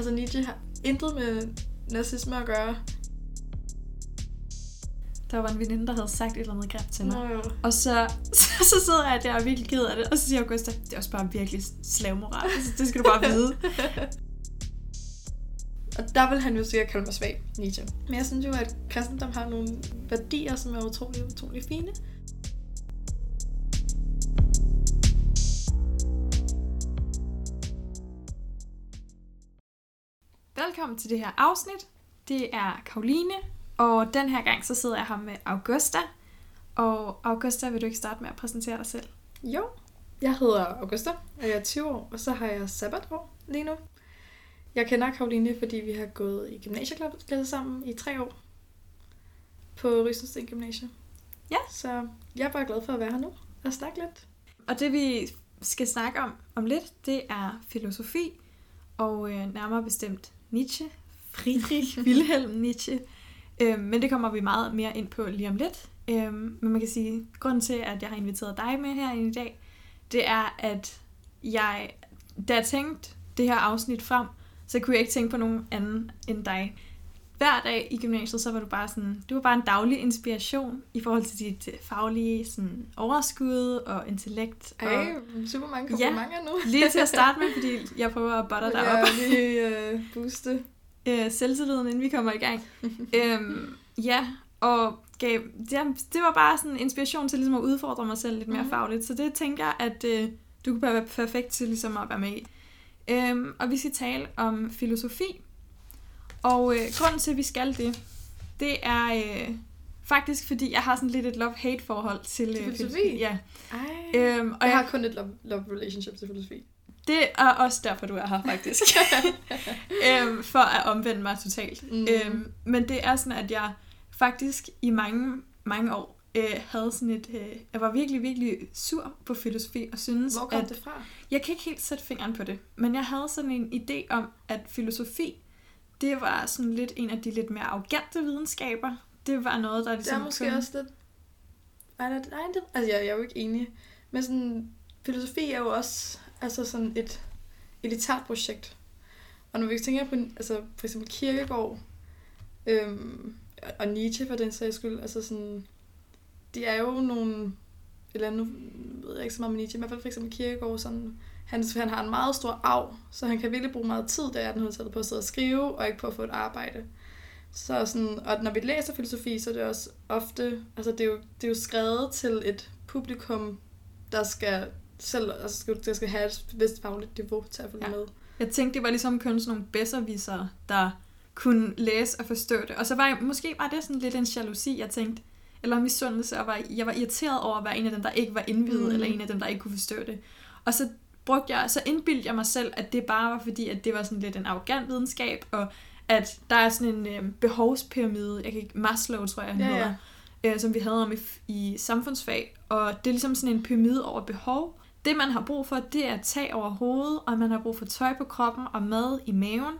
Altså Nietzsche har intet med nazisme at gøre. Der var en veninde, der havde sagt et eller andet grimt til mig. Nå jo. Og så, så, så sidder jeg der og er virkelig ked af det. Og så siger Augusta, det er også bare virkelig slavemoral. Altså, det skal du bare vide. Og der vil han jo sikkert kalde mig svag, Nietzsche. Men jeg synes jo, at kristendom har nogle værdier, som er utrolig, utrolig fine. Velkommen til det her afsnit. Det er Karoline, og den her gang så sidder jeg her med Augusta. Og Augusta, vil du ikke starte med at præsentere dig selv? Jo, jeg hedder Augusta, og jeg er 20 år, og så har jeg sabbatår lige nu. Jeg kender Karoline, fordi vi har gået i gymnasieklasse sammen i tre år på Rysensten Gymnasie. Ja. Så jeg er bare glad for at være her nu og snakke lidt. Og det vi skal snakke om om lidt, det er filosofi, og øh, nærmere bestemt Nietzsche, Friedrich Wilhelm Nietzsche. Øh, men det kommer vi meget mere ind på lige om lidt. Øh, men man kan sige, at grunden til, at jeg har inviteret dig med her i dag, det er, at jeg, da jeg tænkte det her afsnit frem, så kunne jeg ikke tænke på nogen anden end dig. Hver dag i gymnasiet, så var du bare sådan, du var bare en daglig inspiration i forhold til dit øh, faglige sådan, overskud og intellekt. Og Ej, super mange komplimenter nu. lige til at starte med, fordi jeg prøver at butter dig ja, op. lige uh, booste. øh, selvtilliden, inden vi kommer i gang. øhm, ja, og gav, det, det var bare sådan en inspiration til ligesom at udfordre mig selv lidt mere mm-hmm. fagligt. Så det tænker jeg, at øh, du kunne være perfekt til ligesom at være med i. Øhm, og vi skal tale om filosofi. Og øh, grunden til, at vi skal det, det er øh, faktisk, fordi jeg har sådan lidt et love-hate forhold til, Til øh, filosofi? Ja. Ej. Øhm, og jeg jeg, har kun et love, love relationship til filosofi. det er også derfor, du er her faktisk. øhm, for at omvende mig totalt. Mm. Øhm, men det er sådan, at jeg faktisk i mange, mange år øh, havde sådan et... Øh, jeg var virkelig, virkelig sur på filosofi og synes, Hvor kom at... det fra? Jeg kan ikke helt sætte fingeren på det, men jeg havde sådan en idé om, at filosofi, det var sådan lidt en af de lidt mere arrogante videnskaber. Det var noget, der Det ligesom er måske kun- også lidt... Ej, nej, nej, det... Altså, jeg, jeg er jo ikke enig. Men sådan, filosofi er jo også altså sådan et elitært projekt. Og når vi tænker på altså, for eksempel Kierkegaard øhm, og Nietzsche for den sags skyld, altså sådan, de er jo nogle, eller nu ved jeg ikke så meget om Nietzsche, men i hvert fald for eksempel Kierkegaard, sådan, han, han har en meget stor arv, så han kan virkelig bruge meget tid, der er den på at sidde og skrive, og ikke på at få et arbejde. Så sådan, og når vi læser filosofi, så er det også ofte, altså det er jo, det er jo skrevet til et publikum, der skal selv, altså skal, der skal have et vist fagligt niveau til at følge Ja. med. Jeg tænkte, det var ligesom kun sådan nogle bedservisere, der kunne læse og forstå det. Og så var jeg, måske var det sådan lidt en jalousi, jeg tænkte, eller misundelse, og var, jeg var irriteret over at være en af dem, der ikke var indvidet, mm. eller en af dem, der ikke kunne forstå det. Og så brugte jeg, så indbildte jeg mig selv, at det bare var fordi, at det var sådan lidt en arrogant videnskab, og at der er sådan en øh, behovspyramide, jeg kan ikke, Maslow tror jeg, han Ja, ja, hedder, øh, som vi havde om i, i samfundsfag, og det er ligesom sådan en pyramide over behov. Det, man har brug for, det er tag over hovedet, og man har brug for tøj på kroppen og mad i maven.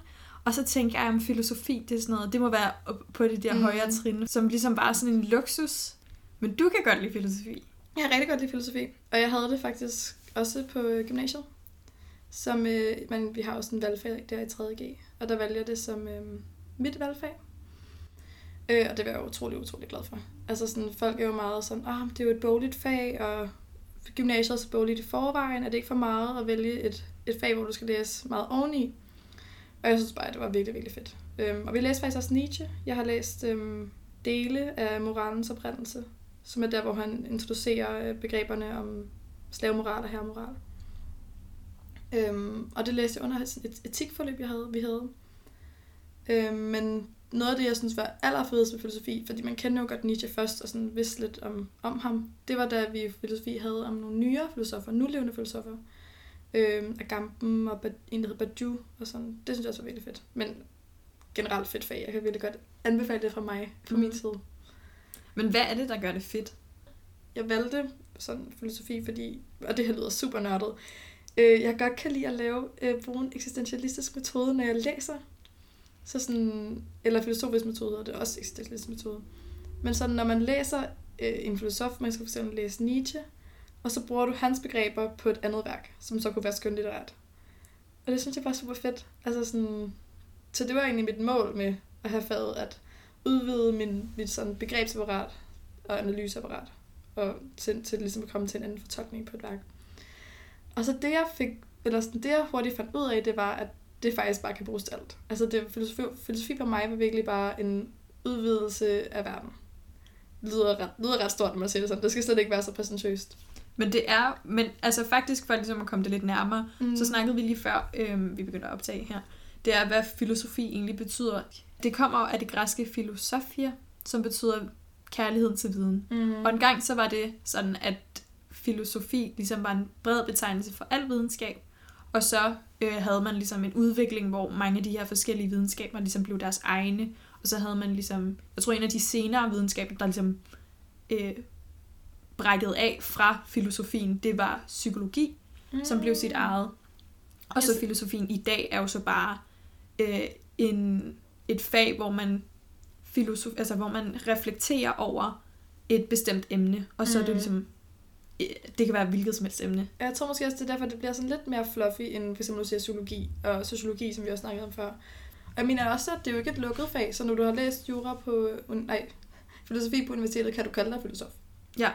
Og så tænker jeg, om filosofi, det er sådan noget, det må være på det der Mm. højere trin, som ligesom bare sådan en luksus. Men du kan godt lide filosofi. Jeg har rigtig godt lide filosofi, og jeg havde det faktisk også på øh, gymnasiet. Som, øh, men vi har også en valgfag der i 3.G, og der valgte jeg det som øh, mit valgfag. Øh, og det var jeg utrolig, utrolig glad for. Altså sådan, folk er jo meget sådan, ah, det er jo et bogligt fag, og gymnasiet er så bogligt i forvejen, er det ikke for meget at vælge et, et fag, hvor du skal læse meget oveni? Og jeg synes bare, at det var virkelig, virkelig fedt. Øhm, og vi læste faktisk også Nietzsche. Jeg har læst øhm, dele af moralens oprindelse, som er der, hvor han introducerer øh, begreberne om slavemoral og herremoral. Øhm, og det læste jeg under sådan et etikforløb, jeg havde, vi havde. Øhm, men noget af det, jeg synes var allerfedest ved filosofi, fordi man kender jo godt Nietzsche først, og sådan vidste lidt om, om ham, det var da vi i filosofi havde om nogle nyere filosofer, nulevende filosofer. Øhm, Agamben og en, der hedder Badiou, og sådan. Det synes jeg også var virkelig fedt. Men generelt fedt fag. Jeg kan virkelig godt anbefale det fra mig, fra min Mhm. side. Men hvad er det, der gør det fedt? Jeg valgte sådan filosofi, fordi, og det her lyder super nørdet, øh, jeg godt kan lide at lave, øh, bruge en eksistentialistisk metode, når jeg læser. Så sådan, eller filosofisk metode, og det er også eksistentialistisk metode. Men sådan, når man læser øh, en filosof, man skal for eksempel læse Nietzsche, og så bruger du hans begreber på et andet værk, som så kunne være skønlitterært. Og det synes jeg bare er super fedt. Altså sådan, så det var egentlig mit mål med at have faget, at udvide min, mit sådan begrebsapparat og analyseapparat, og til, til ligesom at komme til en anden fortolkning på et værk. Og så det, jeg fik, eller sådan, det, jeg hurtigt fandt ud af, det var, at det faktisk bare kan bruges til alt. Altså, det, filosofi, filosofi for mig var virkelig bare en udvidelse af verden. Det lyder ret, lyder ret stort, når man siger det sådan. Det skal slet ikke være så præsentøst. Men det er, men altså faktisk for ligesom at komme det lidt nærmere, mm. så snakkede vi lige før, øhm, vi begyndte at optage her, det er, hvad filosofi egentlig betyder. Det kommer af det græske filosofia, som betyder kærligheden til viden. Mm. Og en gang så var det sådan, at filosofi ligesom var en bred betegnelse for al videnskab, og så øh, havde man ligesom en udvikling, hvor mange af de her forskellige videnskaber ligesom blev deres egne, og så havde man ligesom, jeg tror en af de senere videnskaber, der ligesom øh, brækket af fra filosofien, det var psykologi, mm. som blev sit eget. Og så filosofien i dag er jo så bare øh, en, et fag, hvor man, filosof, altså, hvor man reflekterer over et bestemt emne, og så mm. er det ligesom øh, det kan være hvilket som helst emne. Jeg tror måske også, det er derfor, det bliver sådan lidt mere fluffy, end for eksempel du siger psykologi og sociologi, som vi også snakkede om før. Og jeg mener også, at det er jo ikke et lukket fag, så når du har læst jura på, nej, filosofi på universitetet, kan du kalde dig filosof. Ja,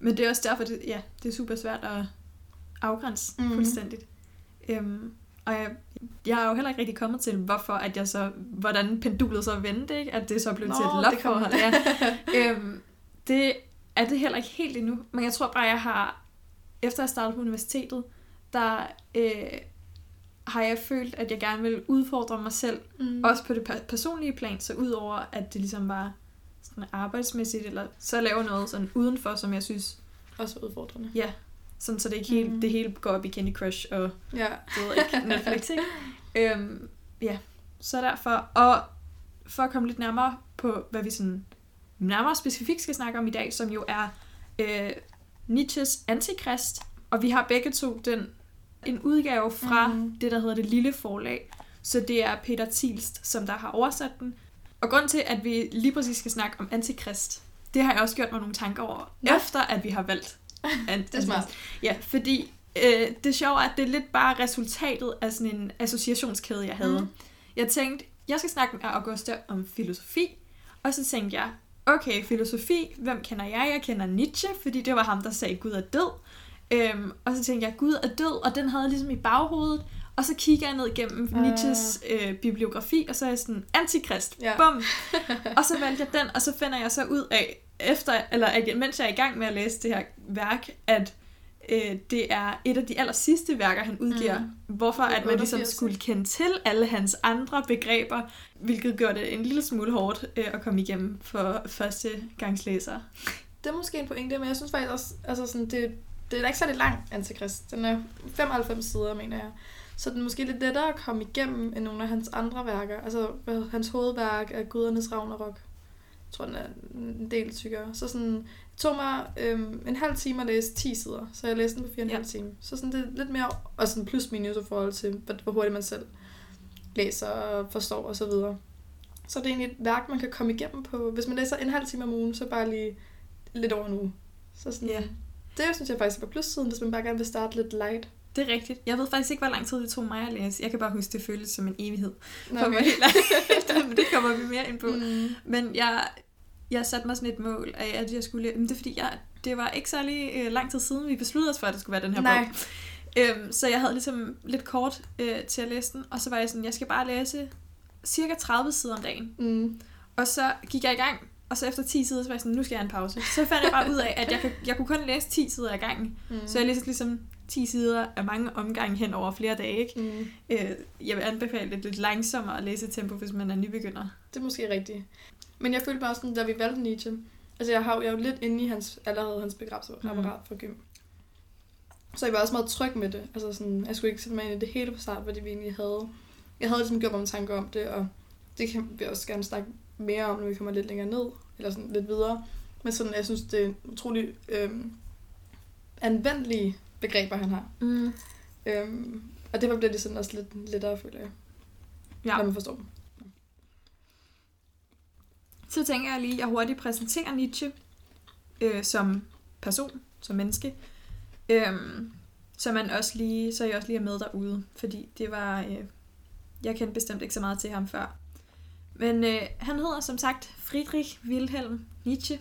men det er også derfor, det, ja, det er super svært at afgrænse mm. fuldstændigt. Øhm, og jeg, jeg er jo heller ikke rigtig kommet til, hvorfor at jeg så, hvordan pendulet så vendte, ikke? at det så blev Nå, til et love Ja. øhm, det er det heller ikke helt endnu, men jeg tror bare, jeg har, efter at starte på universitetet, der øh, har jeg følt, at jeg gerne vil udfordre mig selv, mm. også på det personlige plan, så udover at det ligesom var sådan arbejdsmæssigt, eller så lave noget sådan udenfor, som jeg synes... Også udfordrende. Ja, sådan, så det ikke helt, mm. det hele går op i Candy Crush og ja. det ved ikke, Netflix, ikke? øhm, ja, så derfor. Og for at komme lidt nærmere på, hvad vi sådan nærmere specifikt skal snakke om i dag, som jo er øh, Nietzsches Antikrist, og vi har begge to den en udgave fra mm. det, der hedder Det Lille Forlag. Så det er Peter Tilst, som der har oversat den. Og grund til, at vi lige præcis skal snakke om Antikrist, det har jeg også gjort mig nogle tanker over, ja. efter at vi har valgt det er smart. Ja, fordi øh, det sjove er, at det er lidt bare resultatet af sådan en associationskæde, jeg havde. Mm. Jeg tænkte, jeg skal snakke med Augusta om filosofi, og så tænkte jeg, okay, filosofi, hvem kender jeg? Jeg kender Nietzsche, fordi det var ham, der sagde, Gud er død. Øhm, og så tænkte jeg, Gud er død, og den havde jeg ligesom i baghovedet. Og så kigger jeg ned gennem uh. Nietzsches øh, bibliografi, og så er jeg sådan, antikrist, ja. bum. og så valgte jeg den, og så finder jeg så ud af, efter, eller mens jeg er i gang med at læse det her værk, at øh, det er et af de aller sidste værker, han udgiver. Mm. Hvorfor at man ligesom skulle kende til alle hans andre begreber, hvilket gør det en lille smule hårdt øh, at komme igennem for første gangs læsere. Det er måske en pointe, men jeg synes faktisk også, altså sådan, det, det er ikke særlig lang antikrist. Den er 95 sider, mener jeg. Så den er måske lidt lettere at komme igennem end nogle af hans andre værker. Altså, hans hovedværk er Gudernes Ragnarok. Jeg tror, den er en del tykkere. Så sådan, det tog mig øhm, en halv time at læse 10 sider, så jeg læste den på 4,5 ja. time. Så sådan, det er lidt mere, og sådan plus minus i forhold til, hvor hurtigt man selv læser og forstår og så videre. Så det er egentlig et værk, man kan komme igennem på. Hvis man læser en halv time om ugen, så bare lige lidt over en uge. Så sådan, ja. Det synes jeg faktisk var plussiden, hvis man bare gerne vil starte lidt light. Det er rigtigt. Jeg ved faktisk ikke, hvor lang tid det tog mig at læse. Jeg kan bare huske, det føltes som en evighed. Nå, okay. Men det kommer vi mere ind på. Mm. Men jeg, jeg satte mig sådan et mål af, at jeg skulle... Men det er fordi, jeg, det var ikke særlig øh, lang tid siden, vi besluttede os for, at det skulle være den her Nej. bog. Øhm, så jeg havde ligesom lidt kort øh, til at læse den, og så var jeg sådan, jeg skal bare læse cirka 30 sider om dagen. Mm. Og så gik jeg i gang, og så efter 10 sider, så var jeg sådan, nu skal jeg have en pause. Så fandt jeg bare ud af, at jeg, kan, jeg kunne kun læse 10 sider ad gangen. Mm. Så jeg læste ligesom 10 sider af mange omgange hen over flere dage. Ikke? Mm. Øh, jeg vil anbefale det lidt langsommere at læse tempo, hvis man er nybegynder. Det er måske rigtigt. Men jeg følte bare sådan, da vi valgte Nietzsche, altså jeg har jo, jeg er jo lidt inde i hans, allerede hans begrebsapparat mm. for gym. Så jeg var også meget tryg med det. Altså sådan, jeg skulle ikke sætte mig ind i det hele på start, fordi vi egentlig havde... Jeg havde ligesom gjort mig tanker om det, og det kan vi også gerne snakke mere om, når vi kommer lidt længere ned, eller sådan lidt videre. Men sådan, jeg synes, det er utrolig øhm, anvendelige begreber, han har. Mm. Øhm, og det bliver det sådan også lidt lettere, føler jeg. Ja. Når man forstår dem. Så tænker jeg lige, at jeg hurtigt præsenterer Nietzsche øh, som person, som menneske. Øhm, så man også lige, så jeg også lige er med derude, fordi det var, øh, jeg kendte bestemt ikke så meget til ham før. Men øh, han hedder som sagt Friedrich Wilhelm Nietzsche.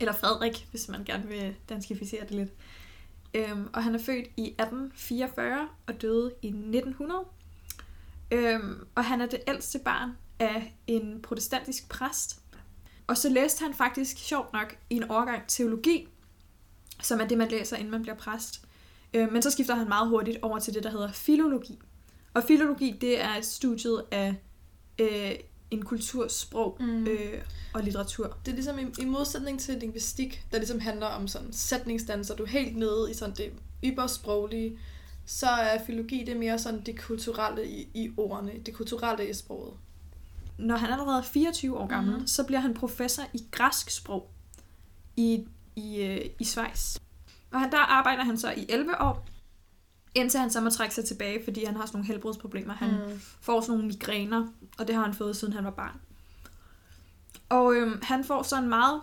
Eller Frederik, hvis man gerne vil danskificere det lidt. Øhm, og han er født i 1844 og døde i 1900. Øhm, og han er det ældste barn af en protestantisk præst. Og så læste han faktisk, sjovt nok, i en overgang teologi, som er det, man læser, inden man bliver præst. Øh, men så skifter han meget hurtigt over til det, der hedder filologi. Og filologi, det er studiet af øh, en kultursprog mm. øh, og litteratur. Det er ligesom i, i modsætning til lingvistik, der ligesom handler om sådan sætningsdanser, du er helt nede i sådan det ybersproglige, så er filologi det mere sådan det kulturelle i, i ordene, det kulturelle i sproget. Når han allerede er 24 år gammel, mm. så bliver han professor i græsk sprog i, i, øh, i Schweiz. Og der arbejder han så i 11 år, indtil han så må trække sig tilbage, fordi han har sådan nogle helbredsproblemer. Han mm. får sådan nogle migræner, og det har han fået, siden han var barn. Og øhm, han får så en meget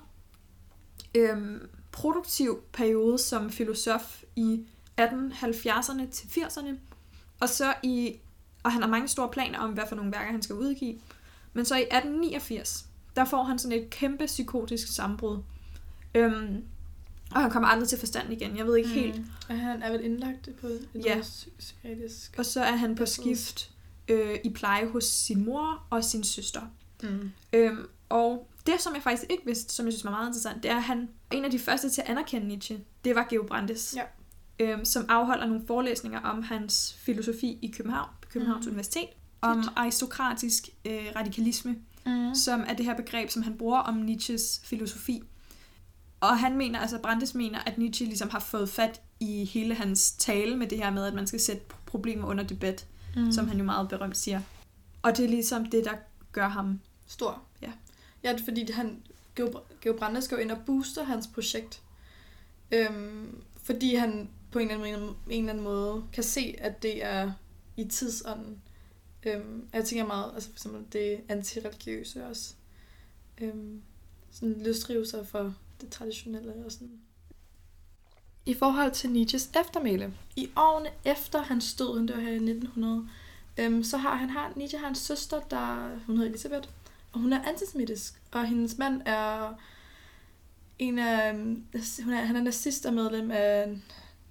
øhm, produktiv periode som filosof i 1870'erne til 80'erne. Og så i, og han har mange store planer om, hvad for nogle værker han skal udgive. Men så i 1889, der får han sådan et kæmpe psykotisk sammenbrud. Øhm, og han kommer aldrig til forstand igen. Jeg ved ikke mm. helt. Og han er vel indlagt på et ja. psykiatrisk... Og så er han på skift øh, i pleje hos sin mor og sin søster. Mm. Øhm, og det, som jeg faktisk ikke vidste, som jeg synes var meget interessant, det er, at han en af de første til at anerkende Nietzsche, det var Geo Brandes, ja. øhm, som afholder nogle forelæsninger om hans filosofi i København, på Københavns mm. Universitet, om Fedt. aristokratisk øh, radikalisme, mm. som er det her begreb, som han bruger om Nietzsches filosofi. Og han mener, altså Brandes mener, at Nietzsche ligesom har fået fat i hele hans tale med det her med, at man skal sætte problemer under debat, mm. som han jo meget berømt siger. Og det er ligesom det, der gør ham stor. Ja. Ja, det er fordi han, Geo Brandes skal jo ind og booster hans projekt. Øhm, fordi han på en eller, anden, en eller anden måde kan se, at det er i tidsånden. Øhm, jeg tænker meget, altså for eksempel det antireligiøse også. Øhm, sådan løsrive sig for det traditionelle og sådan. I forhold til Nietzsches eftermæle. I årene efter hans død, han dør her i 1900, øhm, så har han har, Nietzsche har en søster, der, hun hedder Elisabeth, og hun er antisemitisk, og hendes mand er en af, øhm, hun er, han er nazist og medlem af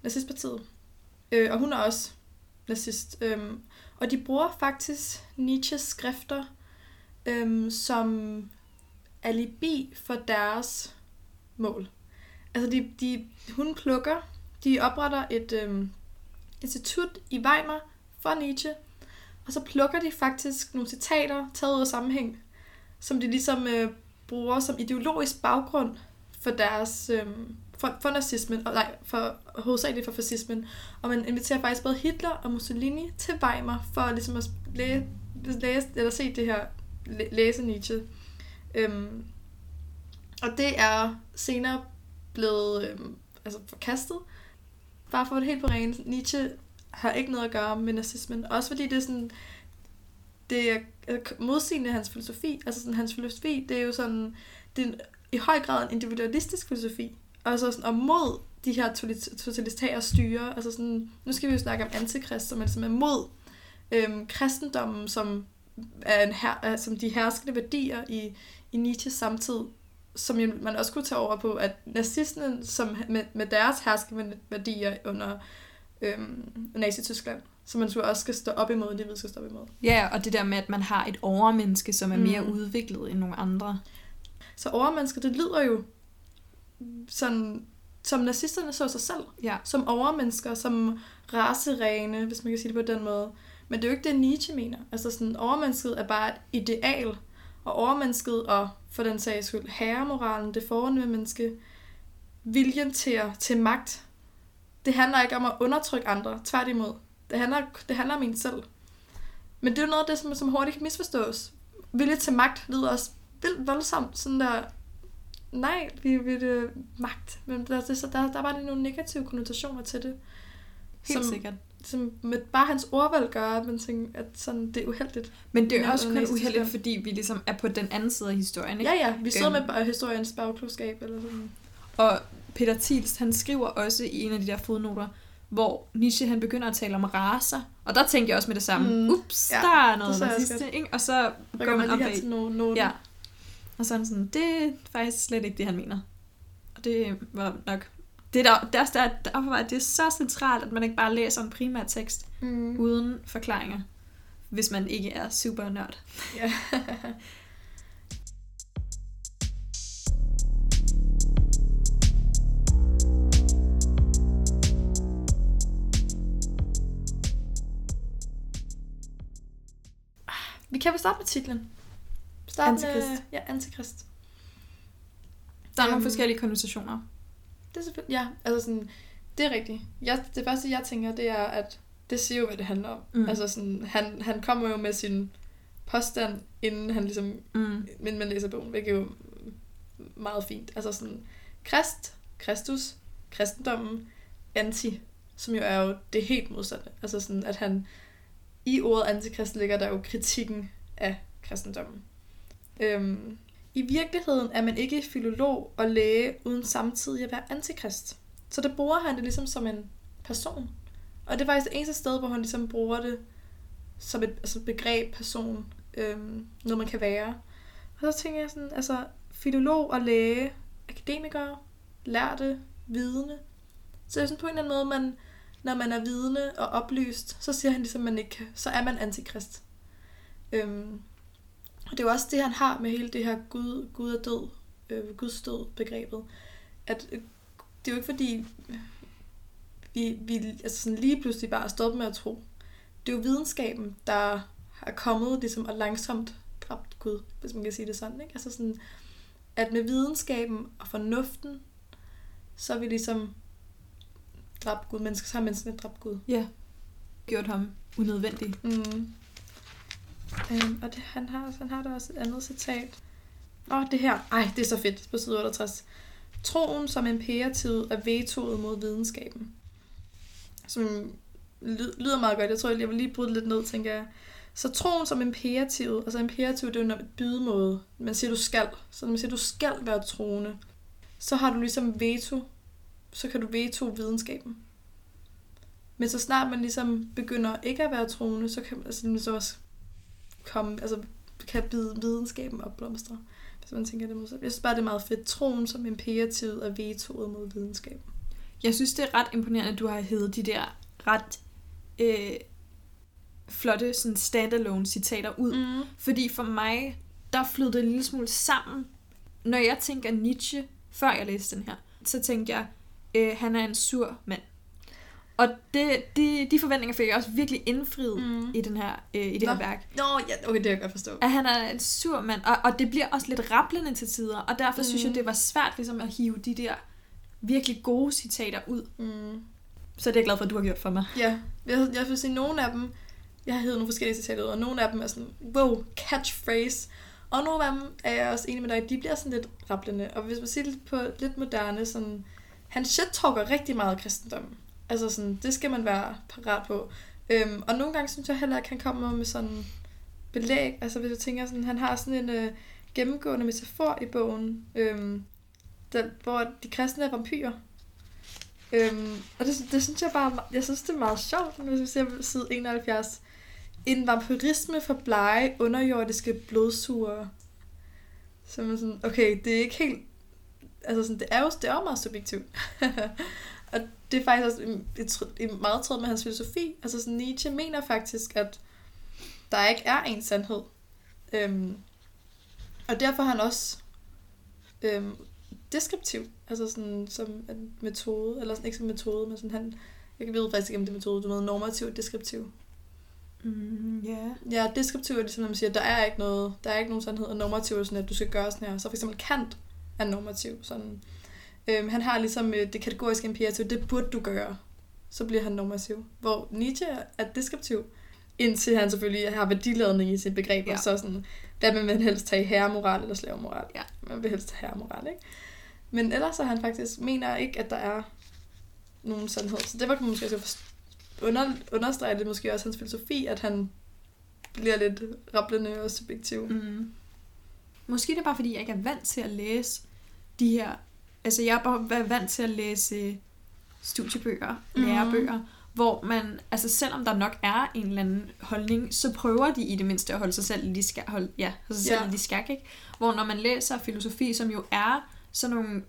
nazistpartiet. Øh, og hun er også nazist. Øhm, og de bruger faktisk Nietzsches skrifter øhm, som alibi for deres mål. Altså, de, de, hun plukker, de opretter et øhm, institut i Weimar for Nietzsche, og så plukker de faktisk nogle citater taget ud af sammenhæng, som de ligesom øh, bruger som ideologisk baggrund for deres Øhm, for, for nazismen, og nej, for, hovedsageligt for fascismen. Og man inviterer faktisk både Hitler og Mussolini til Weimar for ligesom at læse, læse eller se det her, læse Nietzsche. Øhm, og det er senere blevet øhm, altså forkastet. Bare for det helt på rene, Nietzsche har ikke noget at gøre med nazismen. Også fordi det er sådan, det er øh, modsigende hans filosofi. Altså sådan, hans filosofi, det er jo sådan, det er i høj grad en individualistisk filosofi. Og så sådan, og mod de her totalitære styre. Altså sådan, nu skal vi jo snakke om antikrist, som er, som er mod øhm, kristendommen, som er en her, som de herskende værdier i, i Nietzsches samtid, som jo, man også kunne tage over på, at nazisterne som med, med deres herskende værdier under øhm, Nazi-Tyskland, som man så også skal stå op imod, det vi skal stå op imod. Ja, og det der med, at man har et overmenneske, som er mere mm. udviklet end nogle andre. Så overmenneske, det lyder jo sådan, som nazisterne så sig selv. Ja. Som overmennesker, som raserene, hvis man kan sige det på den måde. Men det er jo ikke det, Nietzsche mener. Altså sådan, overmennesket er bare et ideal. Og overmennesket, og for den sags skyld, herremoralen, det fornemme menneske, viljen til, til magt, det handler ikke om at undertrykke andre, tværtimod. Det handler, det handler om en selv. Men det er jo noget af det, som, som hurtigt kan misforstås. Vilje til magt lyder også vildt voldsomt. Sådan der, nej, vi vil det magt. Men der, så der, der var det nogle negative konnotationer til det. Helt som, sikkert. Som med bare hans ordvalg gør, at man tænker, at sådan, det er uheldigt. Men det er også kun uheldigt, fordi vi ligesom er på den anden side af historien, ikke? Ja, ja. Vi sidder øhm. med historiens bagklodskab eller sådan. Og Peter Thielst, han skriver også i en af de der fodnoter, hvor Nietzsche han begynder at tale om raser, og der tænkte jeg også med det samme, Mm. ups, Ja, der er det noget også racist, ikke? Og så Rykker går man man op til no- noten. Ja. Og så han sådan, det er faktisk slet ikke det, han mener. Og det var nok... Det er der, der, der, derfor var det så centralt, at man ikke bare læser en primær tekst Mm. uden forklaringer, hvis man ikke er super nørd. Ja. Vi kan vel starte med titlen. Start Med, Antikrist. ja, Antikrist. Der er nogle Øhm, forskellige konnotationer. Det er selvfølgelig, ja, altså sådan, det er rigtigt. Jeg, det første, jeg tænker, det er, at det siger jo, hvad det handler om. Mm. Altså sådan, han, han kommer jo med sin påstand, inden han ligesom, Mm. inden man læser bogen, hvilket er jo meget fint. Altså sådan, Krist, Kristus, kristendommen, anti, som jo er jo det helt modsatte. Altså sådan, at han, i ordet antikrist ligger der jo kritikken af kristendommen. Øhm, i virkeligheden er man ikke filolog og læge uden samtidig at være antikrist. Så der bruger han det ligesom som en person. Og det er faktisk det eneste sted, hvor han ligesom bruger det som et altså begreb, person, øhm, noget man kan være. Og så tænker jeg sådan, altså filolog og læge, akademikere, lærte, vidne. Så det sådan på en eller anden måde, man, når man er vidne og oplyst, så siger han ligesom, man ikke kan, så er man antikrist. Øhm, det er jo også det, han har med hele det her Gud, Gud er død, øh, Guds død begrebet. At øh, det er jo ikke fordi, vi, vi altså sådan lige pludselig bare stoppet med at tro. Det er jo videnskaben, der er kommet ligesom og langsomt dræbt Gud, hvis man kan sige det sådan. Ikke? Altså sådan, at med videnskaben og fornuften, så er vi ligesom dræbt Gud. Mennesker, så har menneskene dræbt Gud. Ja. Gjort ham unødvendig. Mm. Øhm, og det, han, har, han har der også et andet citat. Åh, det her. Ej, det er så fedt på side 68. Troen som imperativet er vetoet mod videnskaben. Som lyder meget godt. Jeg tror, jeg vil lige bryde lidt ned, tænker jeg. Så troen som imperativet, altså imperativ, det er jo en bydemåde. Man siger, du skal. Så når man siger, du skal være troende, så har du ligesom veto. Så kan du veto videnskaben. Men så snart man ligesom begynder ikke at være troende, så kan man altså, så også komme, altså kan bide videnskaben opblomstre, hvis man tænker det modsat. Jeg synes bare, det er meget fedt. Troen som imperativet og vetoet mod videnskaben. Jeg synes, det er ret imponerende, at du har hævet de der ret øh, flotte sådan standalone citater ud. Mm. Fordi for mig, der flød det en lille smule sammen. Når jeg tænker Nietzsche, før jeg læste den her, så tænkte jeg, øh, han er en sur mand. Og det, de, de forventninger fik jeg også virkelig indfriet Mm. i, den her, øh, i det her Nå. værk. Nå, ja, okay, det kan jeg godt forstå. At han er en sur mand, og, og det bliver også lidt rablende til tider, og derfor mm. synes jeg, Mm. det var svært ligesom at hive de der virkelig gode citater ud. Mm. Så det er jeg glad for, at du har gjort for mig. Ja, jeg, jeg vil sige, nogle af dem, jeg har hævet nogle forskellige citater ud, og nogle af dem er sådan, wow, catchphrase. Og nogle af dem er jeg også enig med dig, de bliver sådan lidt rablende. Og hvis man siger det på lidt moderne, sådan, han shit-talker rigtig meget kristendommen. Altså sådan, det skal man være parat på. Øhm, og nogle gange synes jeg heller ikke, han kommer med sådan belæg. Altså hvis jeg tænker sådan, han har sådan en øh, gennemgående metafor i bogen, øhm, der, hvor de kristne er vampyrer. Øhm, og det, det synes jeg bare, jeg synes det er meget sjovt, hvis vi ser på side 71. En vampyrisme for blege underjordiske blodsugere. Så man sådan, okay, det er ikke helt, altså sådan, det er jo, det er jo meget subjektivt. og det er faktisk også et, en meget tråd med hans filosofi. Altså sådan, Nietzsche mener faktisk, at der ikke er en sandhed. Øhm, og derfor er han også øhm, deskriptiv, altså sådan som en metode, eller sådan, ikke som metode, men sådan han, jeg ved faktisk ikke, om det er metode, du ved, normativ, deskriptiv. Mm, yeah. Ja, deskriptiv er ligesom, når man siger, der er ikke noget, der er ikke nogen sandhed, og normativ er sådan, at du skal gøre sådan her. Så for eksempel Kant er normativ, sådan. Øhm, han har ligesom øh, det kategoriske imperativ, det burde du gøre. Så bliver han normativ. Hvor Nietzsche er deskriptiv, indtil han selvfølgelig har værdiladende i sit begreb, ja. Så sådan, hvad vil man helst tage, herremoral eller slavemoral? Ja. Man vil helst have herremoral, ikke? Men ellers så han faktisk, mener ikke, at der er nogen sandhed. Så det var man måske også forst- under, understrege det måske også hans filosofi, at han bliver lidt rablende og subjektiv. Mm. Måske det er bare, fordi jeg ikke er vant til at læse de her... Altså, jeg er bare været vant til at læse studiebøger, Mhm. lærebøger, hvor man, altså selvom der nok er en eller anden holdning, så prøver de i det mindste at holde sig selv i skak, hold, ja, holde sig selv Ja. i skak, ikke? Hvor når man læser filosofi, som jo er sådan nogle,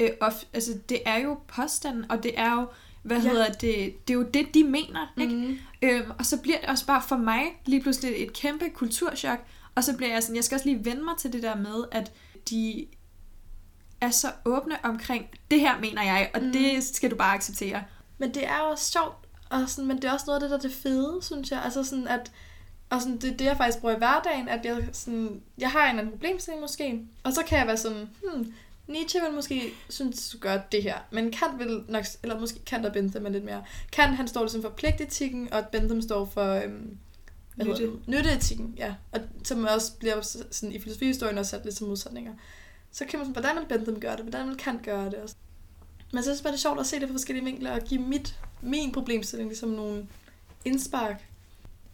øh, of, altså det er jo påstanden, og det er jo, hvad ja. hedder det, det er jo det, de mener, ikke? Mm. Øhm, og så bliver det også bare for mig lige pludselig et kæmpe kulturschok. Og så bliver jeg sådan, jeg skal også lige vende mig til det der med, at de er så åbne omkring, det her mener jeg, og Mm. det skal du bare acceptere. Men det er jo også sjovt, og sådan, men det er også noget af det, der er det fede, synes jeg. Altså sådan, at, og sådan, det er det, jeg faktisk bruger i hverdagen, at jeg, sådan, jeg har en eller anden problemstilling måske, og så kan jeg være sådan, hmm, Nietzsche vil måske synes, du gør det her, men Kant vil nok, eller måske Kant og Bentham er lidt mere. Kant, han står ligesom for pligtetikken, og Bentham står for, øhm, Nytte. Nytteetikken, ja. Og som også bliver sådan, i filosofihistorien også sat lidt som modsætninger. Så kan man sådan, hvordan vil Bentham gøre det, hvordan vil Kant gøre det? Og så- Men så synes jeg bare, det er sjovt at se det fra forskellige vinkler, og give mit, min problemstilling ligesom nogle indspark.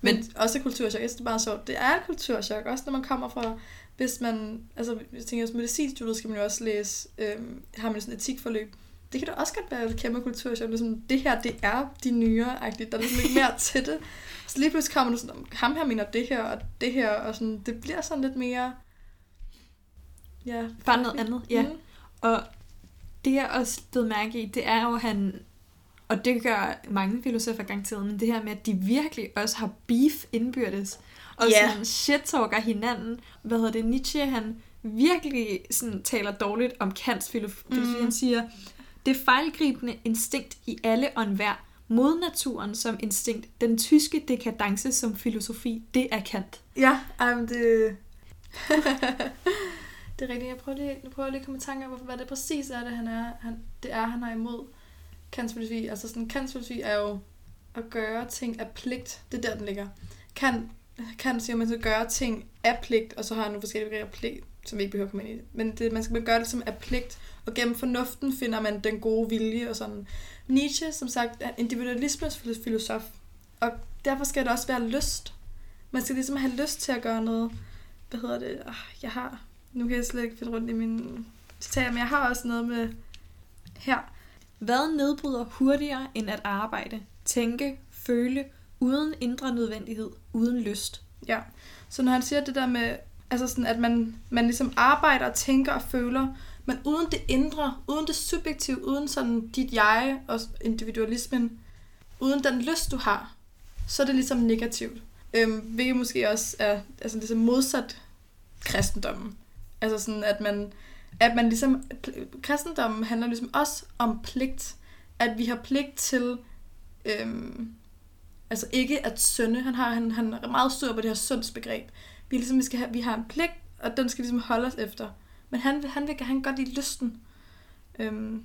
Men, Men- også kulturchok. Jeg synes, det er bare sjovt. Det er et kulturchok, også når man kommer fra, hvis man, altså jeg tænker, hvis medicinstudiet skal man jo også læse, øhm, har man sådan et etikforløb. Det kan da også godt være et kæmpe kulturchok. Ligesom, det her, det er de nyere -agtigt. Der er ligesom lidt mere til det. Så lige pludselig kommer du sådan, ham her mener det her, og det her, og sådan, det bliver sådan lidt mere... Ja, Bare noget andet, ja. Mm. Og det jeg også blev mærke i, det er jo, at han, og det gør mange filosofer garanteret, men det her med, at de virkelig også har beef indbyrdes, og Ja. sådan shit-talker hinanden. Hvad hedder det? Nietzsche, han virkelig sådan taler dårligt om Kants filosofi. Mm. Han siger, det fejlgribende instinkt i alle og enhver, modnaturen som instinkt, den tyske dekadence som filosofi, det er Kant. Ja, men det... det er rigtigt. Jeg prøver lige, nu prøver jeg lige at komme i tanke om, hvad det præcis er, det han er. Han, det er, han er imod kantfilosofi. Altså sådan, kantfilosofi er jo at gøre ting af pligt. Det er der, den ligger. Kan, kan siger, at man skal gøre ting af pligt, og så har han nogle forskellige begreber pligt, som vi ikke behøver at komme ind i. Men det, man skal gøre det som af pligt, og gennem fornuften finder man den gode vilje og sådan. Nietzsche, som sagt, er individualismens filosof, og derfor skal det også være lyst. Man skal ligesom have lyst til at gøre noget. Hvad hedder det? Oh, jeg har... Nu kan jeg slet ikke finde rundt i mine citater, men jeg har også noget med her. Hvad nedbryder hurtigere end at arbejde, tænke, føle, uden indre nødvendighed, uden lyst? Ja. Så når han siger det der med, altså sådan, at man, man ligesom arbejder og tænker og føler, men uden det indre, uden det subjektive, uden sådan dit jeg og individualismen, uden den lyst, du har, så er det ligesom negativt. Øhm, hvilket måske også er altså ligesom modsat kristendommen. Altså sådan, at man, at man ligesom, kristendommen handler ligesom også om pligt. At vi har pligt til, øhm, altså ikke at synde. Han, har, han, han er meget stor på det her syndsbegreb. Vi, ligesom, vi, skal have, vi har en pligt, og den skal ligesom holde os efter. Men han, han vil han godt lide lysten. Øhm,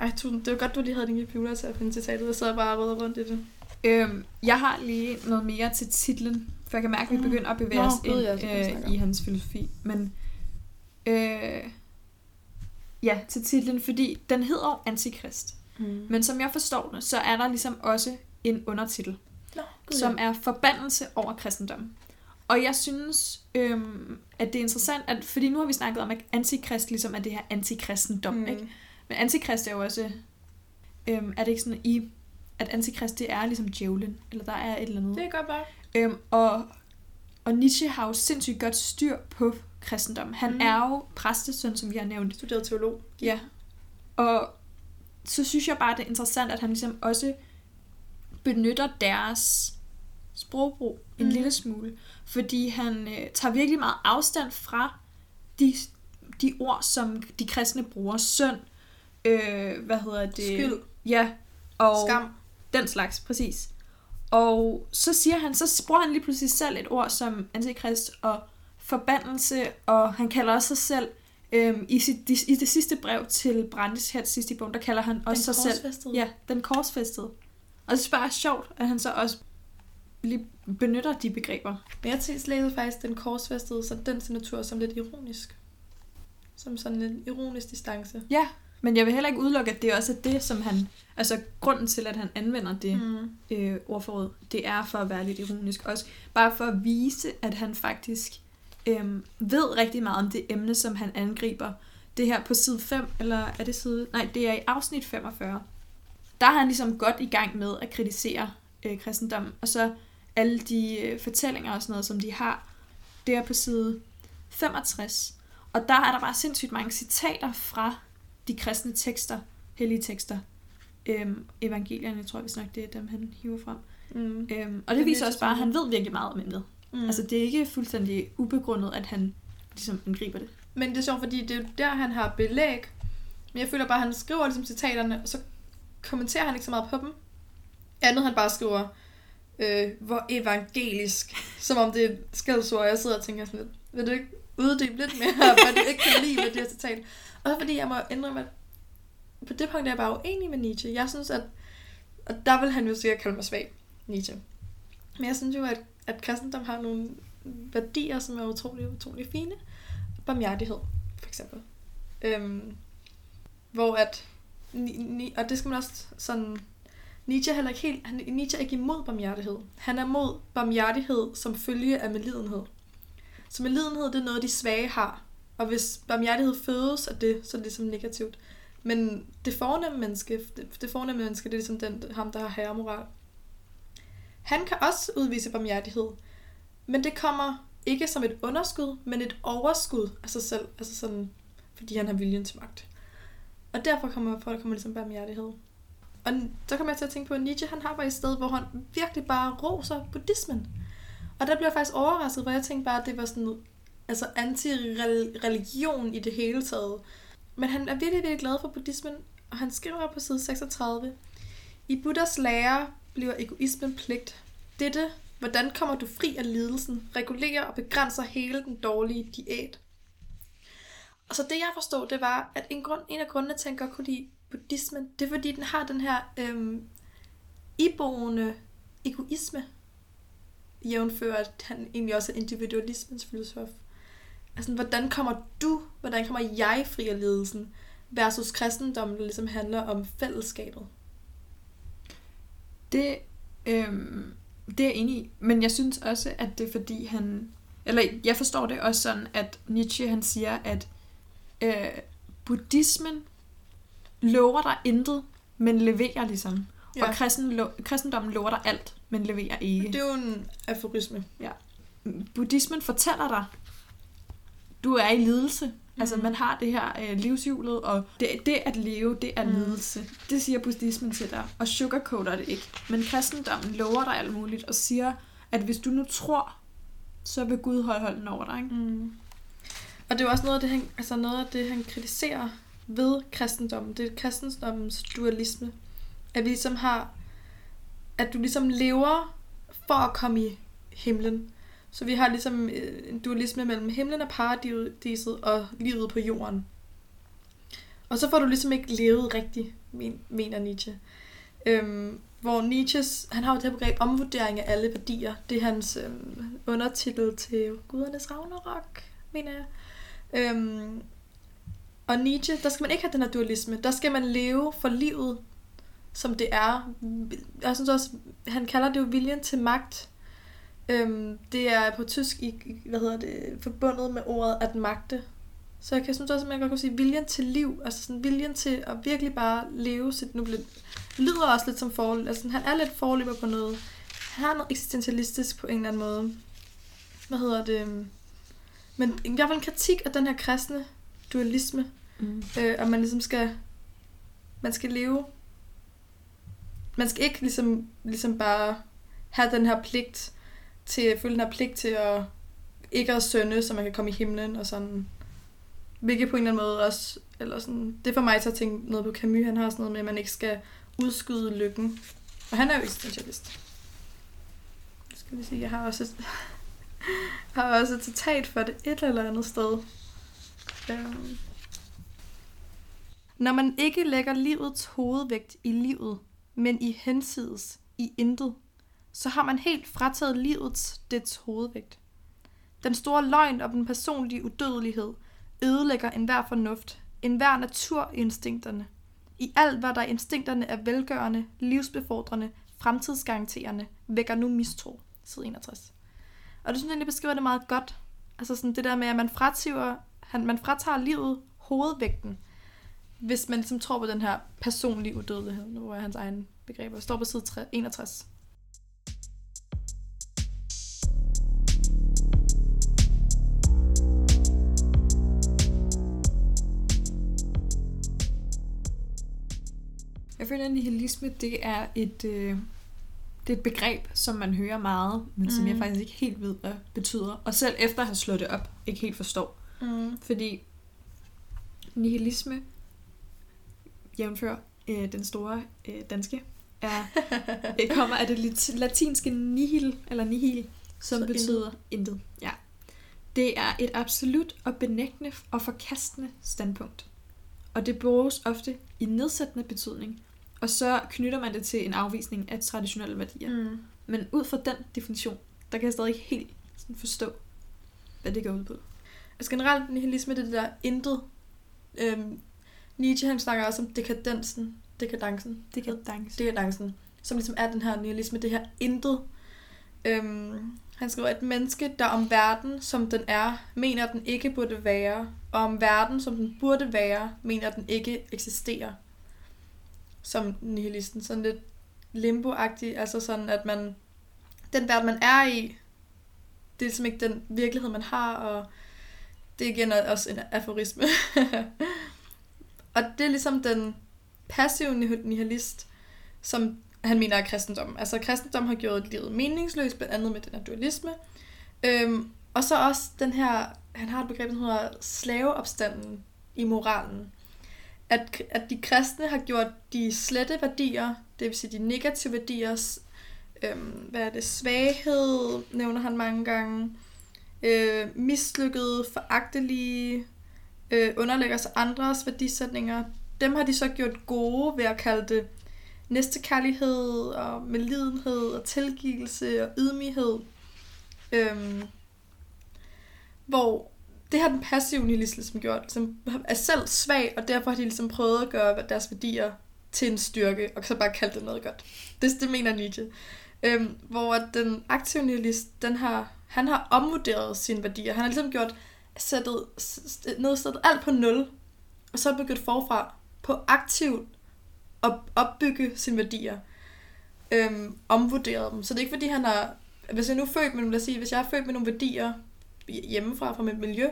ej, tusind. Det var godt, du lige havde din computer til at finde citatet. Jeg sad bare og rundt i det. Øhm, jeg har lige noget mere til titlen, for jeg kan mærke, at vi Mm. begynder at bevæge Nå, os gud, ind snakke øh, i hans filosofi. Men øh, ja, til titlen, fordi den hedder Antikrist. Mm. Men som jeg forstår det, så er der ligesom også en undertitel, Nå, gud, som er forbandelse over kristendom. Og jeg synes, øhm, at det er interessant, at, fordi nu har vi snakket om, at antikrist ligesom er det her antikristendom, mm. ikke? Men antikrist er jo også, øhm, er det ikke sådan i, at antikrist det er ligesom djævlen, eller der er et eller andet. Det er godt bare. Øhm, og, og Nietzsche har jo sindssygt godt styr på kristendom. Han Mm. mm. er jo præstesøn, som vi har nævnt. Studeret teolog. Ja. Og så synes jeg bare, det er interessant, at han ligesom også benytter deres sprogbrug en Mhm. lille smule. Fordi han øh, tager virkelig meget afstand fra de, de ord, som de kristne bruger. Søn, øh, hvad hedder det? Skyld. Ja, og Skam. den slags, præcis. Og så siger han, så bruger han lige pludselig selv et ord som antikrist og forbandelse, og han kalder også sig selv, øhm, i, sit, i det sidste brev til Brandes her til sidste i bogen, der kalder han også sig selv, ja, den korsfæstede. Og det er bare sjovt, at han så også lige benytter de begreber. Men jeg tænkte- læser faktisk den korsfæstede, så den signatur som lidt ironisk. Som sådan en ironisk distance. Ja, men jeg vil heller ikke udelukke, at det også er det, som han, altså grunden til, at han anvender det, Mm. øh, ordforråd, det er for at være lidt ironisk også. Bare for at vise, at han faktisk øh, ved rigtig meget om det emne, som han angriber. Det her på side 5, eller er det side... Nej, det er i afsnit 45. der er han ligesom godt i gang med at kritisere øh, kristendommen. Og så alle de øh, fortællinger og sådan noget, som de har, det er på side 65. Og der er der bare sindssygt mange citater fra de kristne tekster, hellige tekster. Øhm, evangelierne, tror jeg hvis nok, det er dem, han hiver frem. Mm. Øhm, og det, Det viser er også bare, at han ved virkelig meget om emnet. Mm. Altså, det er ikke fuldstændig ubegrundet, at han ligesom angriber det. Men det er sjovt, fordi det er der, han har belæg. Men jeg føler bare, at han skriver ligesom citaterne, og så kommenterer han ikke så meget på dem. Andet han bare skriver, øh, hvor evangelisk. Som om det er skældsord, jeg sidder og tænker sådan lidt, vil du ikke uddybe lidt mere, hvad du ikke kan lide ved det her citat? Og fordi jeg må indrømme, at på det punkt er jeg bare uenig med Nietzsche. Jeg synes, at, og der vil han jo sikkert kalde mig svag, Nietzsche. Men jeg synes jo, at, at kristendom har nogle værdier, som er utrolig, utrolig fine. Barmhjertighed, for eksempel. Øhm, hvor at, ni, ni, og det skal man også sådan, Nietzsche er heller ikke helt, han, Nietzsche er ikke imod barmhjertighed. Han er mod barmhjertighed som følge af medlidenhed. Så medlidenhed, det er noget, de svage har. Og hvis barmhjertighed fødes af det, så er det ligesom negativt. Men det fornemme menneske, det, det fornemme menneske, det er ligesom den, ham, der har herremoral. Han kan også udvise barmhjertighed, men det kommer ikke som et underskud, men et overskud af sig selv, altså sådan, fordi han har viljen til magt. Og derfor kommer, for der kommer ligesom barmhjertighed. Og så kommer jeg til at tænke på, at Nietzsche han har bare et sted, hvor han virkelig bare roser buddhismen. Og der blev jeg faktisk overrasket, for jeg tænkte bare, at det var sådan altså anti-religion i det hele taget. Men han er virkelig, virkelig glad for buddhismen, og han skriver på side 36, I Buddhas lære bliver egoismen pligt. Dette, hvordan kommer du fri af lidelsen, regulerer og begrænser hele den dårlige diæt. Og så det jeg forstod, det var, at en, grund, en af grundene til, at jeg godt kunne lide buddhismen, det er fordi, den har den her øhm, iboende egoisme, jævnfører, at han egentlig også er individualismens filosof. Altså, hvordan kommer du, hvordan kommer jeg fri af lidelsen, versus kristendommen, der ligesom handler om fællesskabet. Det, øhm, det er jeg enig i. Men jeg synes også, at det er fordi han... Eller jeg forstår det også sådan, at Nietzsche han siger, at øh, buddhismen lover dig intet, men leverer ligesom. Ja. Og kristen, lo, kristendommen lover dig alt, men leverer ikke. Det er jo en aforisme. Buddhismen fortæller dig, du er i lidelse. Mm. Altså Mhm. man har det her øh, livshjulet, og det, det at leve, det er Mm. lidelse. Det siger buddhismen til dig, og sugarcoater det ikke. Men kristendommen lover dig alt muligt, og siger, at hvis du nu tror, så vil Gud holde hånden over dig. Ikke? Mm. Og det er jo også noget af det, han, altså noget af det, han kritiserer ved kristendommen. Det er kristendommens dualisme. At vi ligesom har, at du ligesom lever for at komme i himlen. Så vi har ligesom øh, en dualisme mellem himlen og paradiset og livet på jorden. Og så får du ligesom ikke levet rigtigt, mener Nietzsche. Øhm, hvor Nietzsches, han har jo det her begreb omvurdering af alle værdier. Det er hans øhm, undertitel til Gudernes Ragnarok, mener jeg. Øhm, og Nietzsche, der skal man ikke have den her dualisme. Der skal man leve for livet, som det er. Jeg synes også, han kalder det jo viljen til magt. Øhm, det er på tysk i, i- hvad hedder det, forbundet med ordet at magte. Så jeg kan synes også, at man godt kunne sige viljen til liv. Altså sådan viljen til at virkelig bare leve sit... Nu bliver, lyder også lidt som for, altså han er lidt forløber på noget. Han har noget eksistentialistisk på en eller anden måde. Hvad hedder det? Men i hvert fald en kritik af den her kristne dualisme. Mm. Øh, at man ligesom skal... Man skal leve... Man skal ikke ligesom, ligesom bare have den her pligt til, føle den her pligt til at ikke at synde, så man kan komme i himlen og sådan. Hvilket på en eller anden måde også, eller sådan, det får mig til at tænke noget på Camus, han har sådan noget med, at man ikke skal udskyde lykken. Og han er jo eksistentialist. Nu skal vi sige, jeg har også et, har også et citat for det et eller andet sted. Øhm. Når man ikke lægger livets hovedvægt i livet, men i hensides, i intet, så har man helt frataget livets dets hovedvægt. Den store løgn om den personlige udødelighed ødelægger enhver fornuft, enhver naturinstinkterne. I alt, hvad der i instinkterne er velgørende, livsbefordrende, fremtidsgaranterende, vækker nu mistro. Side 61. Og det synes jeg egentlig beskriver det meget godt. Altså sådan det der med, at man fratager, han, man fratager livet hovedvægten. hvis man ligesom tror på den her personlige udødelighed, nu er hans egen begreber, står på side 61. Jeg føler, at nihilisme, det er et, øh, det er et begreb, som man hører meget, men som Mm. jeg faktisk ikke helt ved, hvad betyder. Og selv efter at have slået det op, ikke helt forstår. Mm. Fordi nihilisme, jævnfør øh, den store øh, danske, er, øh, kommer af det latinske nihil, eller nihil, som Så betyder intet. Ja. Det er et absolut og benægtende og forkastende standpunkt. Og det bruges ofte i nedsættende betydning. Og så knytter man det til en afvisning af traditionelle værdier. Mm. Men ud fra den definition, der kan jeg stadig ikke helt sådan forstå, hvad det går ud på. Altså generelt nihilisme, det er der intet. Øhm, Nietzsche han snakker også om dekadensen, dekadencen, Det kan danse. dekadencen, som ligesom er den her nihilisme, det her intet. Øhm, han skriver, at menneske, der om verden, som den er, mener, at den ikke burde være, og om verden, som den burde være, mener, at den ikke eksisterer. Som nihilisten. Sådan lidt limbo altså sådan, at man, den verden, man er i, det er ligesom ikke den virkelighed, man har, og det igen er igen også en aforisme. og det er ligesom den passive nihilist, som han mener er kristendom. Altså kristendom har gjort livet meningsløst, blandt andet med den her dualisme. Øhm, og så også den her, han har et begreb, der hedder slaveopstanden i moralen. At, at de kristne har gjort de slette værdier, det vil sige de negative værdier, øhm, hvad er det, svaghed, nævner han mange gange, øh, mislykkede, foragtelige, øh, underlægger sig andres værdisætninger. Dem har de så gjort gode ved at kalde det næstekærlighed og medlidenhed og tilgivelse og ydmyghed. Øhm, hvor det har den passive nihilist ligesom gjort, som er selv svag, og derfor har de ligesom prøvet at gøre deres værdier til en styrke, og så bare kalde det noget godt. Det, det mener Nietzsche. Øhm, hvor den aktive nihilist, den har, han har omvurderet sine værdier. Han har ligesom gjort, sættet, nedsættet alt på nul, og så begyndt forfra på aktivt at opbygge sine værdier. Øhm, omvurderet dem. Så det er ikke fordi, han har... Hvis jeg nu er født med, lad os sige, hvis jeg er født med nogle værdier hjemmefra, fra mit miljø,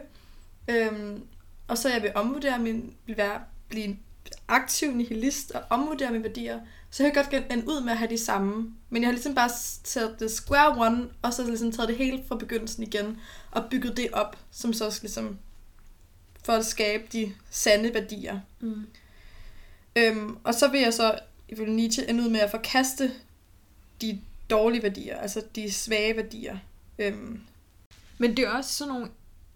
øhm, og så jeg vil omvurdere min, vil være, blive en aktiv nihilist og omvurdere mine værdier, så jeg kan godt ende ud med at have de samme. Men jeg har ligesom bare taget det square one, og så ligesom taget det hele fra begyndelsen igen, og bygget det op, som så skal ligesom for at skabe de sande værdier. Mm. Øhm, og så vil jeg så, ifølge Nietzsche, ende ud med at forkaste de dårlige værdier, altså de svage værdier. Øhm, Men det er også sådan nogle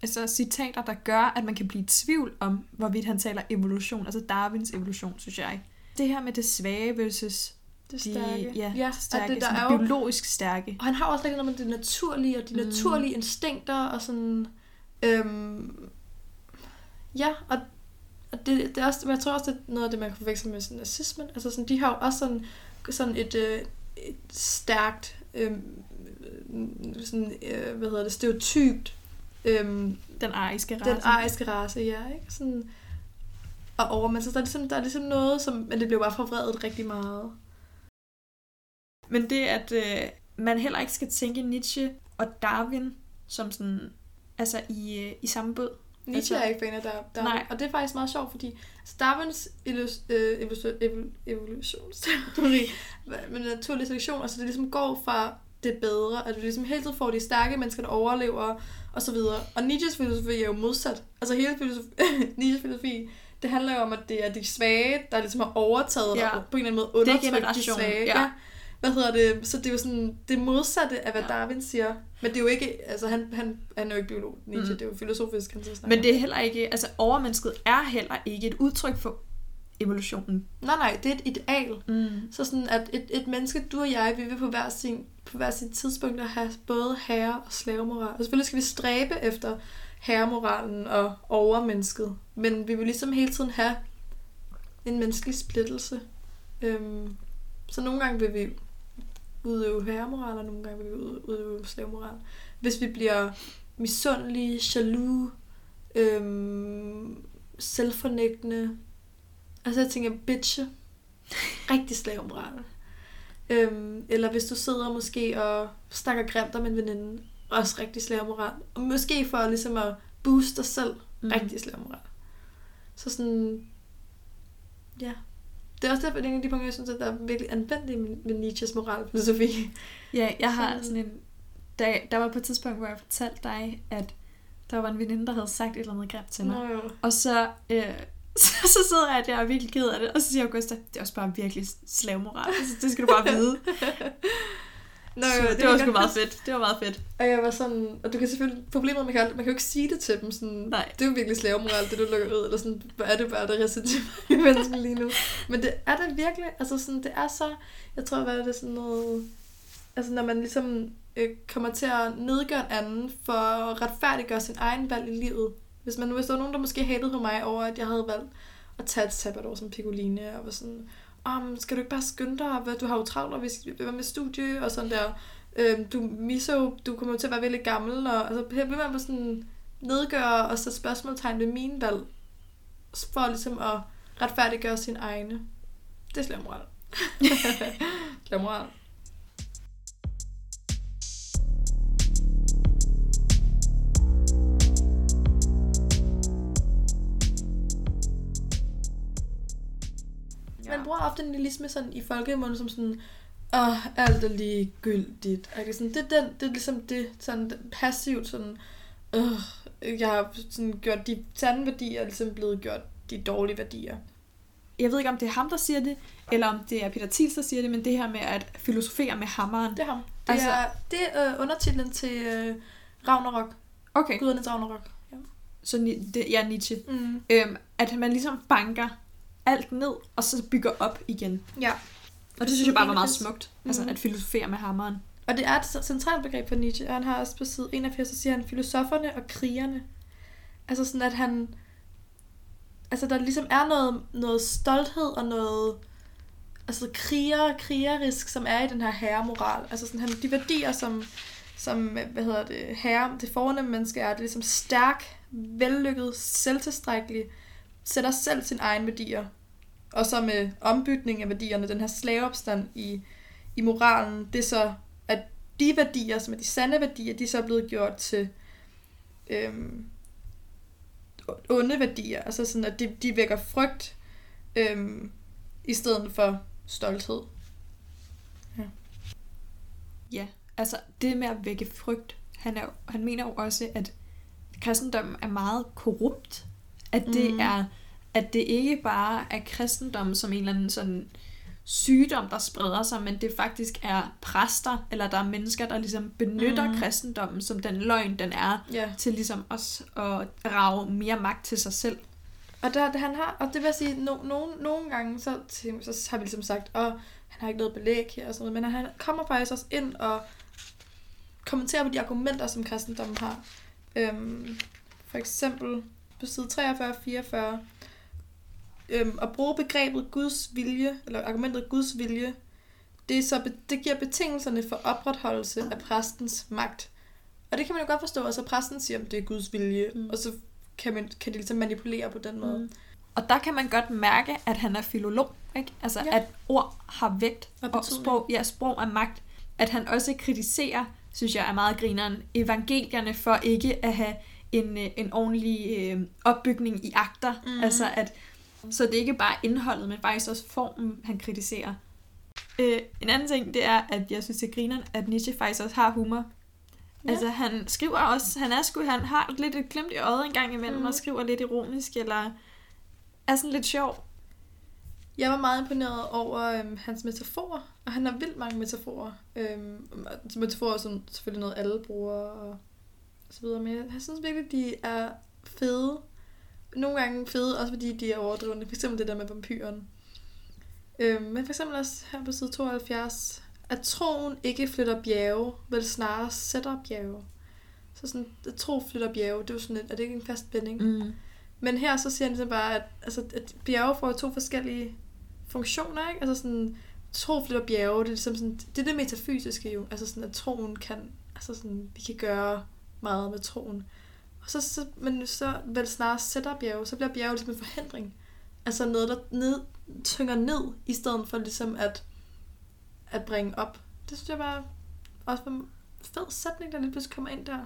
altså, citater, der gør, at man kan blive i tvivl om, hvorvidt han taler evolution, altså Darwins evolution, synes jeg. Det her med det svage versus det de stærke. ja, ja det stærke, at det, der er jo, biologisk stærke. og han har også rigtig noget med det naturlige, og de Mm. naturlige instinkter, og sådan... Øhm, ja, og, og det, det er også, men jeg tror også, det er noget af det, man kan forveksle med sådan nazismen. Altså sådan, de har jo også sådan, sådan et, øh, et stærkt, øh, sådan, øh, hvad hedder det, stereotypt, øh, Den ariske race. Den ariske race, ja, ikke? Sådan, og over, men så der er, ligesom, der er ligesom noget, som, men det blev bare forvredet rigtig meget. Men det, at øh, man heller ikke skal tænke Nietzsche og Darwin som sådan, altså i, øh, i samme båd. Nietzsche Altså- er ikke fan af der, der Nej. og det er faktisk meget sjovt, fordi Darwins illus, øh, evolution, evol, evolutionsteori med naturlig selektion, altså det ligesom går fra det bedre, at du ligesom hele tiden får de stærke mennesker, der overlever, og så videre. Og Nietzsches filosofi er jo modsat. Altså hele filosofi, Nietzsches filosofi, det handler jo om, at det er de svage, der ligesom har overtaget Ja. og på en eller anden måde undertrykt de svage. ja. Hvad hedder det? Så det er jo sådan det modsatte af, hvad Ja. Darwin siger. Men det er jo ikke, altså han, han, han er jo ikke biolog, Nietzsche, Mm. det er jo filosofisk, han så snakker Men det er heller ikke, altså overmennesket er heller ikke et udtryk for evolutionen. Nej, nej, det er et ideal. Mm. Så sådan, at et, et menneske, du og jeg, vi vil på hver sin, på hver sin tidspunkt at have både herre- og slavemoral. Og selvfølgelig skal vi stræbe efter herremoralen og overmennesket. Men vi vil ligesom hele tiden have en menneskelig splittelse. Øhm, så nogle gange vil vi udøve herremoral, og nogle gange vil vi ud- udøve slavemoral. Hvis vi bliver misundelige, jaloux, øhm, selvfornægtende, Altså jeg tænker, bitche. Rigtig slavemoral. Øhm, eller hvis du sidder måske og snakker grimt om en veninde, også rigtig slavemoral. Og måske for ligesom at booste dig selv, Mm. rigtig slavemoral. Så sådan, ja. Det er også derfor, det er en af de punkter, jeg synes, at der er virkelig anvendelige med, med Nietzsches moralfilosofi. Ja, jeg har Sådan- sådan en... Der, der var på et tidspunkt, hvor jeg fortalte dig, at der var en veninde, der havde sagt et eller andet grimt til mig. Nå jo. Og så, øh, så, så sidder jeg der og er virkelig ked af det. Og så siger Augusta, det er også bare virkelig slavmoral. Altså, det skal du bare vide. Nå, så, jo, det, det var sgu meget fedt. Det var meget fedt. Og jeg var sådan, og du kan selvfølgelig, problemet man kan, man kan jo ikke sige det til dem, sådan, Nej. det er jo virkelig slavemoral, det du lukker ud, eller sådan, hvor er det bare, der recidiver i mennesken lige nu. Men det er det virkelig, altså sådan, det er så, jeg tror, hvad er det sådan noget, altså når man ligesom øh, kommer til at nedgøre en anden for at retfærdiggøre sin egen valg i livet. Hvis, man, hvis der var nogen, der måske hatede på mig over, at jeg havde valgt at tage et sabbatår som Piccoline, og var sådan, om skal du ikke bare skynde dig, hvad, du har jo travlt, og vi være med studie, og sådan der. Øhm, du misser jo, du kommer jo til at være virkelig gammel, og altså, her vil man bare sådan nedgøre og sætte spørgsmålstegn ved min valg, for ligesom at retfærdiggøre sin egne. Det er slavmoral. slavmoral. Man bruger ofte nihilisme sådan i folkemunde som sådan, åh, alt er ligegyldigt. Er det, sådan, det, er den, det er ligesom det, sådan passivt sådan, øh, jeg har sådan gjort de sande værdier, ligesom blevet gjort de dårlige værdier. Jeg ved ikke, om det er ham, der siger det, eller om det er Peter Thiels, der siger det, men det her med at filosofere med hammeren. Det er ham. Det Altså- er, det er øh, undertitlen til øh, Ragnarok. Okay, Gudernes Ragnarok. Ja. så ni- det, ja, Nietzsche. Mm. Øhm, at man ligesom banker alt ned, og så bygger op igen. ja. Og det synes jeg bare var meget 81. smukt. Altså Mhm. at filosofere med hammeren. Og det er et centralt begreb for Nietzsche. og Han har også på side 81, så siger han filosoferne og krigerne. Altså sådan, at han... Altså, der ligesom er noget, noget stolthed og noget... Altså, kriger, krigerisk, som er i den her herremoral. Altså, sådan, han, de værdier, som, som, hvad hedder det, herre, det fornemme menneske er, det er ligesom stærk, vellykket, selvtilstrækkelig, sætter selv sin egen værdier. Og så med ombytning af værdierne, den her slaveopstand i, i moralen, det er så, at de værdier, som er de sande værdier, de er så blevet gjort til øhm, onde værdier. Altså sådan, at de, de vækker frygt øhm, i stedet for stolthed. Ja, ja, altså det med at vække frygt. Han, er, han mener jo også, at kristendommen er meget korrupt. At det Mhm. er at det ikke bare er kristendommen som en eller anden sådan sygdom, der spreder sig, men det faktisk er præster, eller der er mennesker, der ligesom benytter Mhm. kristendommen som den løgn, den er, Ja. til ligesom også at rage mere magt til sig selv. Og der, han har, og det vil sige, no, no, nogle gange, så, så har vi ligesom sagt, at han har ikke noget belæg her og sådan noget, men han kommer faktisk også ind og kommenterer på de argumenter, som kristendommen har. Øhm, for eksempel på side 43 og 44, øhm, at bruge begrebet Guds vilje, eller argumentet Guds vilje, det, er så, det giver betingelserne for opretholdelse af præstens magt. Og det kan man jo godt forstå, altså præsten siger, at det er Guds vilje, Mm. og så kan, man, kan de ligesom manipulere på den måde. Mm. Og der kan man godt mærke, at han er filolog, ikke? Altså, ja. At ord har vægt, Og og sprog, ja, sprog er magt. At han også kritiserer, synes jeg er meget grineren, evangelierne for ikke at have en, øh, en ordentlig øh, opbygning i akter. Mm. Altså, at, så det er ikke bare indholdet, men faktisk også formen, han kritiserer. Øh, en anden ting, det er, at jeg synes, det er grineren, at Nietzsche faktisk også har humor. Ja. Altså, han skriver også, han er sgu, han har lidt et glimt i øjet en gang imellem, mm. Og skriver lidt ironisk, eller er sådan lidt sjov. Jeg var meget imponeret over øhm, hans metaforer, og han har vildt mange metaforer. Øhm, metaforer som selvfølgelig noget, alle bruger, og så videre. Men jeg, synes virkelig, de er fede. Nogle gange fede, også fordi de er overdrivende. For eksempel det der med vampyren. Øhm, men for eksempel også her på side 72, at troen ikke flytter bjerge, vel snarere sætter bjerge. Så sådan, at tro flytter bjerge, det er jo sådan et, er det ikke en fast binding? Mm. Men her så siger han så bare, at, altså, at bjerge får to forskellige funktioner, ikke? Altså sådan, tro flytter bjerge, det er ligesom sådan, det er det metafysiske jo, altså sådan, at troen kan, altså sådan, vi kan gøre meget med troen. Og så, så men så vel snarere sætter bjerge, så bliver bjerge ligesom en forhindring. Altså noget, der ned, tynger ned, i stedet for ligesom at, at bringe op. Det synes jeg bare også var en fed sætning, der lige pludselig kommer ind der.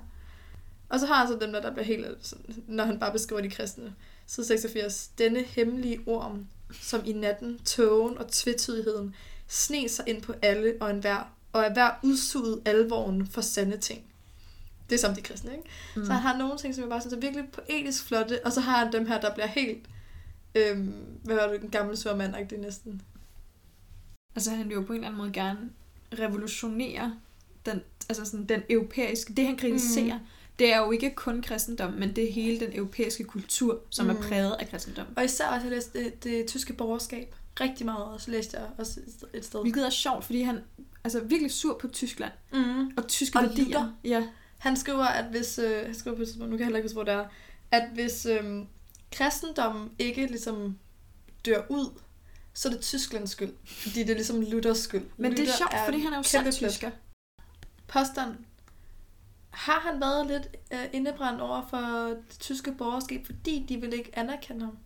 Og så har jeg så dem der, der bliver helt, sådan, når han bare beskriver de kristne. Side 86. Denne hemmelige orm, som i natten, tågen og tvetydigheden, sne sig ind på alle og enhver, og er hver udsuget alvoren for sande ting. Det er som de kristne, ikke? Mm. Så han har nogle ting, som jeg bare synes er virkelig poetisk flotte, og så har han dem her, der bliver helt, øhm, hvad var det, den gamle sværmand det næsten. Altså han vil jo på en eller anden måde gerne revolutionere den, altså sådan den europæiske, det han kritiserer, mm. det er jo ikke kun kristendom, men det er hele den europæiske kultur, som mm. er præget af kristendom. Og især også, jeg læste det, det tyske borgerskab rigtig meget, og så læste jeg også et sted. Hvilket er sjovt, fordi han altså virkelig sur på Tyskland. Mm. Og tyske og værdier. Luther. Ja. Han skriver, at hvis, øh, han skriver på et nu kan jeg heller ikke huske, hvor det er, at hvis øh, kristendommen ikke ligesom dør ud, så er det Tysklands skyld. Fordi det er ligesom Luthers skyld. Men Luther det er sjovt, er fordi han er jo selv tysker. Påstand. Har han været lidt øh, indebrændt over for det tyske borgerskab, fordi de vil ikke anerkende ham?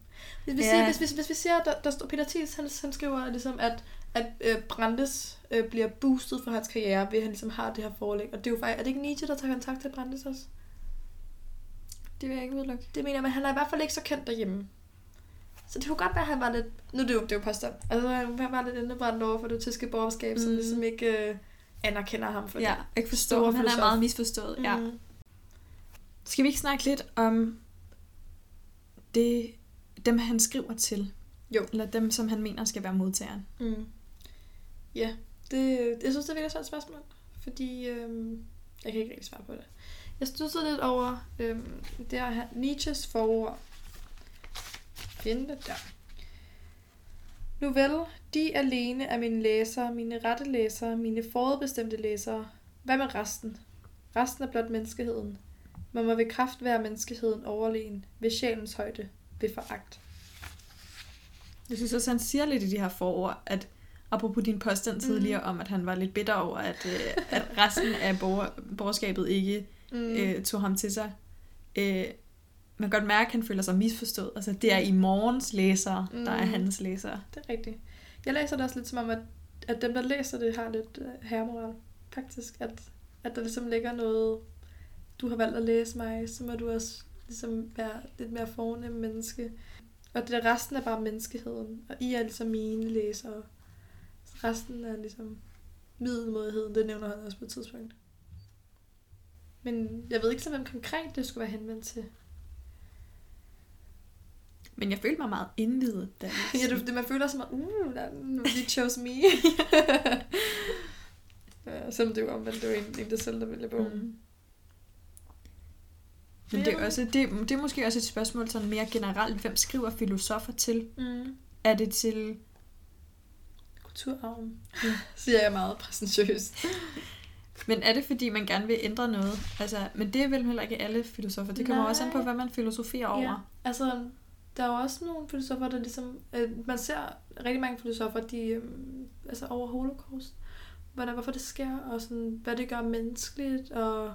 Hvis vi, ja. siger, hvis, hvis, hvis vi siger, der, der står Peter Thiels, han, han skriver ligesom, at, at øh, Brandes øh, bliver boostet for hans karriere, ved at han ligesom har det her forlæg. Og det er jo faktisk, er det ikke Nietzsche, der tager kontakt til Brandes også? Det vil jeg ikke udelukke. Det mener jeg, men han er i hvert fald ikke så kendt derhjemme. Så det kunne godt være, at han var lidt... Nu det er jo, det er jo påstand. Altså, han var lidt indebrændt over for det tyske borgerskab, mm. som ligesom ikke øh, anerkender ham for ja, det. jeg forstår. Han er meget misforstået, mm. ja. Skal vi ikke snakke lidt om det, dem, han skriver til? Jo. Eller dem, som han mener skal være modtageren? Mm. Ja, det, jeg synes, det er virkelig svært spørgsmål. Fordi øhm, jeg kan ikke rigtig svare på det. Jeg stussede lidt over øhm, det her Nietzsches forord. Finde det der. Nu vel, de alene er mine læsere, mine rette læsere, mine forudbestemte læsere. Hvad med resten? Resten er blot menneskeheden. Man må ved kraft være menneskeheden overlegen, ved sjælens højde, ved foragt. Jeg synes også, han siger lidt i de her forord, at apropos din påstand tidligere mm. om, at han var lidt bitter over, at, øh, at resten af borger, borgerskabet ikke mm. øh, tog ham til sig. Øh, man kan godt mærke, at han føler sig misforstået. Altså, det er i morgens læsere, mm. der er mm. hans læsere. Det er rigtigt. Jeg læser det også lidt som om, at, at dem, der læser det, har lidt uh, herremoral. Faktisk, at, at der ligesom ligger noget, du har valgt at læse mig, så må du også ligesom være lidt mere fornem menneske. Og det der resten er bare menneskeheden, og I er ligesom mine læsere. Resten er ligesom middelmodigheden, det nævner han også på et tidspunkt. Men jeg ved ikke så, hvem konkret det skulle være henvendt til. Men jeg følte mig meget indvidet. Da ja, det, det, man føler som, at uh, de chose me. ja, selvom det var omvendt, det var en, en der selv, der ville bogen. Mm. Men det er, også, det, det er måske også et spørgsmål sådan mere generelt. Hvem skriver filosofer til? Mm. Er det til... Kulturarven, ja. siger jeg meget præsentøst. Men er det, fordi man gerne vil ændre noget? Altså, men det er vel heller ikke alle filosofer. Det kommer Nej. også an på, hvad man filosoferer over. Ja, altså, der er jo også nogle filosofer, der ligesom... Øh, man ser rigtig mange filosofer, de... Øh, altså over holocaust. Hvordan, hvorfor det sker, og sådan, hvad det gør menneskeligt, og...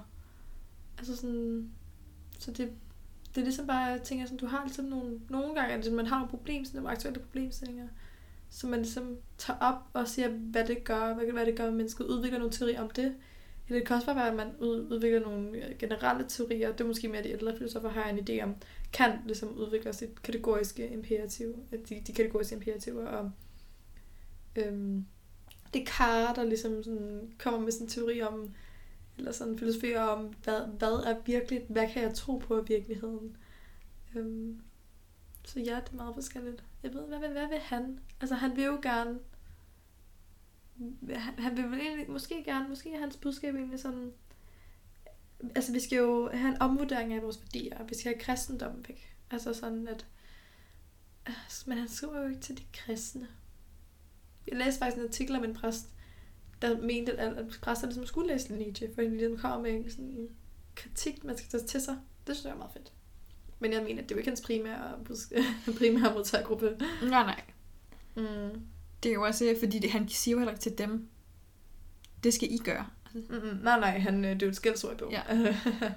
Altså sådan... Så det, det er ligesom bare, jeg tænker sådan, du har ligesom nogle, nogle gange, at man har nogle problem, sådan nogle aktuelle problemstillinger, som man ligesom tager op og siger, hvad det gør, hvad, hvad det gør med mennesket, udvikler nogle teorier om det. Eller det kan også bare være, at man udvikler nogle generelle teorier, det er måske mere de ældre filosofer har en idé om, kan ligesom udvikle sit kategoriske imperativ, de, de kategoriske imperativer, og øhm, det kar, der ligesom sådan kommer med sådan en teori om, eller sådan filosofi om, hvad, hvad er virkelig, hvad kan jeg tro på i virkeligheden. Øhm, så ja, det er meget forskelligt. Jeg ved, hvad, hvad, hvad vil han? Altså, han vil jo gerne, han, han vil egentlig, måske gerne, måske er hans budskab egentlig sådan, altså vi skal jo have en omvurdering af vores værdier, vi skal have kristendommen væk. Altså sådan, at, altså, men han skriver jo ikke til de kristne. Jeg læste faktisk en artikel om en præst, der mente, at, at præsterne ligesom skulle læse Nietzsche, fordi de kommer med sådan en kritik, man skal tage til sig. Det synes jeg er meget fedt. Men jeg mener, det er jo ikke hans primære, primære modtagergruppe. Nej, nej. Mm. Det er jo også, øh, fordi det, han siger jo heller ikke til dem, det skal I gøre. Mm-mm. Nej, nej, han, øh, det er jo et skældsord i bogen. Ja.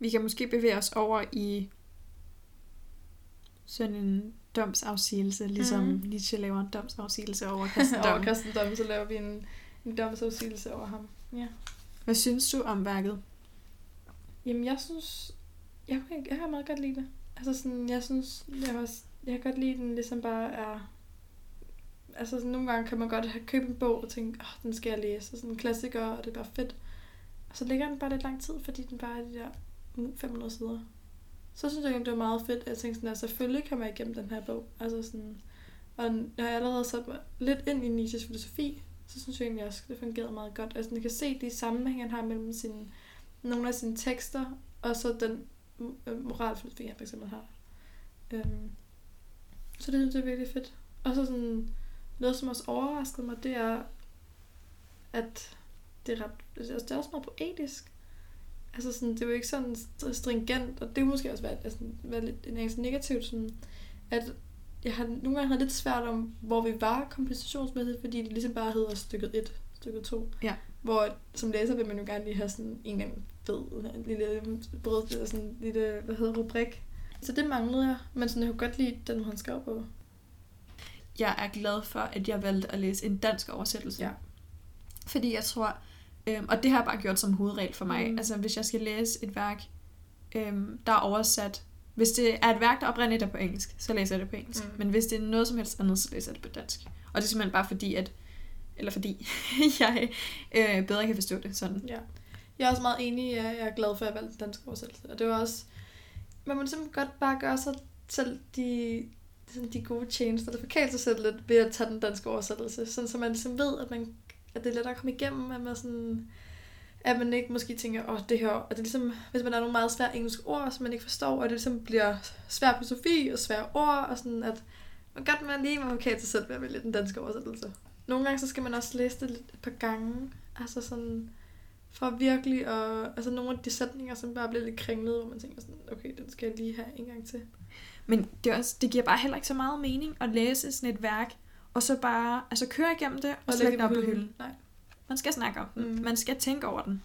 Vi kan måske bevæge os over i sådan en domsafsigelse, ligesom mm. Nietzsche laver en domsafsigelse over kristendom. over kristendom, så laver vi en, en domsafsigelse over ham. Ja. Hvad synes du om værket? Jamen, jeg synes... Jeg, jeg, jeg har meget godt lide det. Altså sådan, jeg synes, jeg, har, også- jeg kan godt lide, den ligesom bare er... Altså sådan, nogle gange kan man godt have købt en bog og tænke, åh, den skal jeg læse. Og sådan en klassiker, og det er bare fedt. Og så ligger den bare lidt lang tid, fordi den bare er de der uh, 500 sider. Så synes jeg, egentlig, det var meget fedt. Jeg tænkte sådan, at selvfølgelig kan man igennem den her bog. Altså sådan, og når jeg allerede sat mig lidt ind i Nietzsches filosofi, så synes jeg egentlig også, det fungerede meget godt. Altså, man kan se de sammenhænge, han har mellem sine, nogle af sine tekster, og så den øh, moralfilosofi, han for eksempel har. Øhm, så det synes jeg er virkelig fedt. Og så sådan, noget, som også overraskede mig, det er, at det er, ret, altså, det er også meget poetisk. Altså sådan, det er jo ikke sådan stringent, og det er måske også været, altså, været lidt en anelse negativt, sådan, at jeg har nogle gange havde lidt svært om, hvor vi var kompensationsmæssigt, fordi det ligesom bare hedder stykket 1, stykket 2. Ja. Hvor som læser vil man jo gerne lige have sådan en eller anden fed, en lille brød, eller sådan en lille, hvad hedder rubrik. Så det manglede jeg, men sådan, jeg kunne godt lide den, han skrev på. Jeg er glad for, at jeg valgte at læse en dansk oversættelse. Ja. Fordi jeg tror, øhm, og det har jeg bare gjort som hovedregel for mig. Mm. Altså hvis jeg skal læse et værk, øhm, der er oversat. Hvis det er et værk, der oprindeligt er på engelsk, så læser jeg det på engelsk. Mm. Men hvis det er noget som helst andet, så læser jeg det på dansk. Og det er simpelthen bare fordi, at eller fordi jeg øh, bedre kan forstå det sådan. Ja. Jeg er også meget enig, jeg jeg er glad for, at jeg valgte den danske oversættelse. Og det var også, man må simpelthen godt bare gøre sig selv de, sådan de gode tjenester, der forkæler sig selv lidt ved at tage den danske oversættelse. Sådan, så man ligesom ved, at, man, at det er lettere at komme igennem, at man sådan at man ikke måske tænker, åh, oh, det her, og det er ligesom, hvis man har nogle meget svære engelske ord, som man ikke forstår, og det ligesom bliver svær filosofi og svære ord, og sådan at man godt man lige må okay til selv ved at vælge den danske oversættelse. Nogle gange, så skal man også læse det lidt et par gange, altså sådan, for virkelig at, altså nogle af de sætninger, som bare bliver lidt kringlede, hvor man tænker sådan, okay, den skal jeg lige have en gang til. Men det, også, det giver bare heller ikke så meget mening at læse sådan et værk, og så bare altså køre igennem det, og, og lægge den op på hylden. Nej. Man skal snakke om den. Mm. Man skal tænke over den.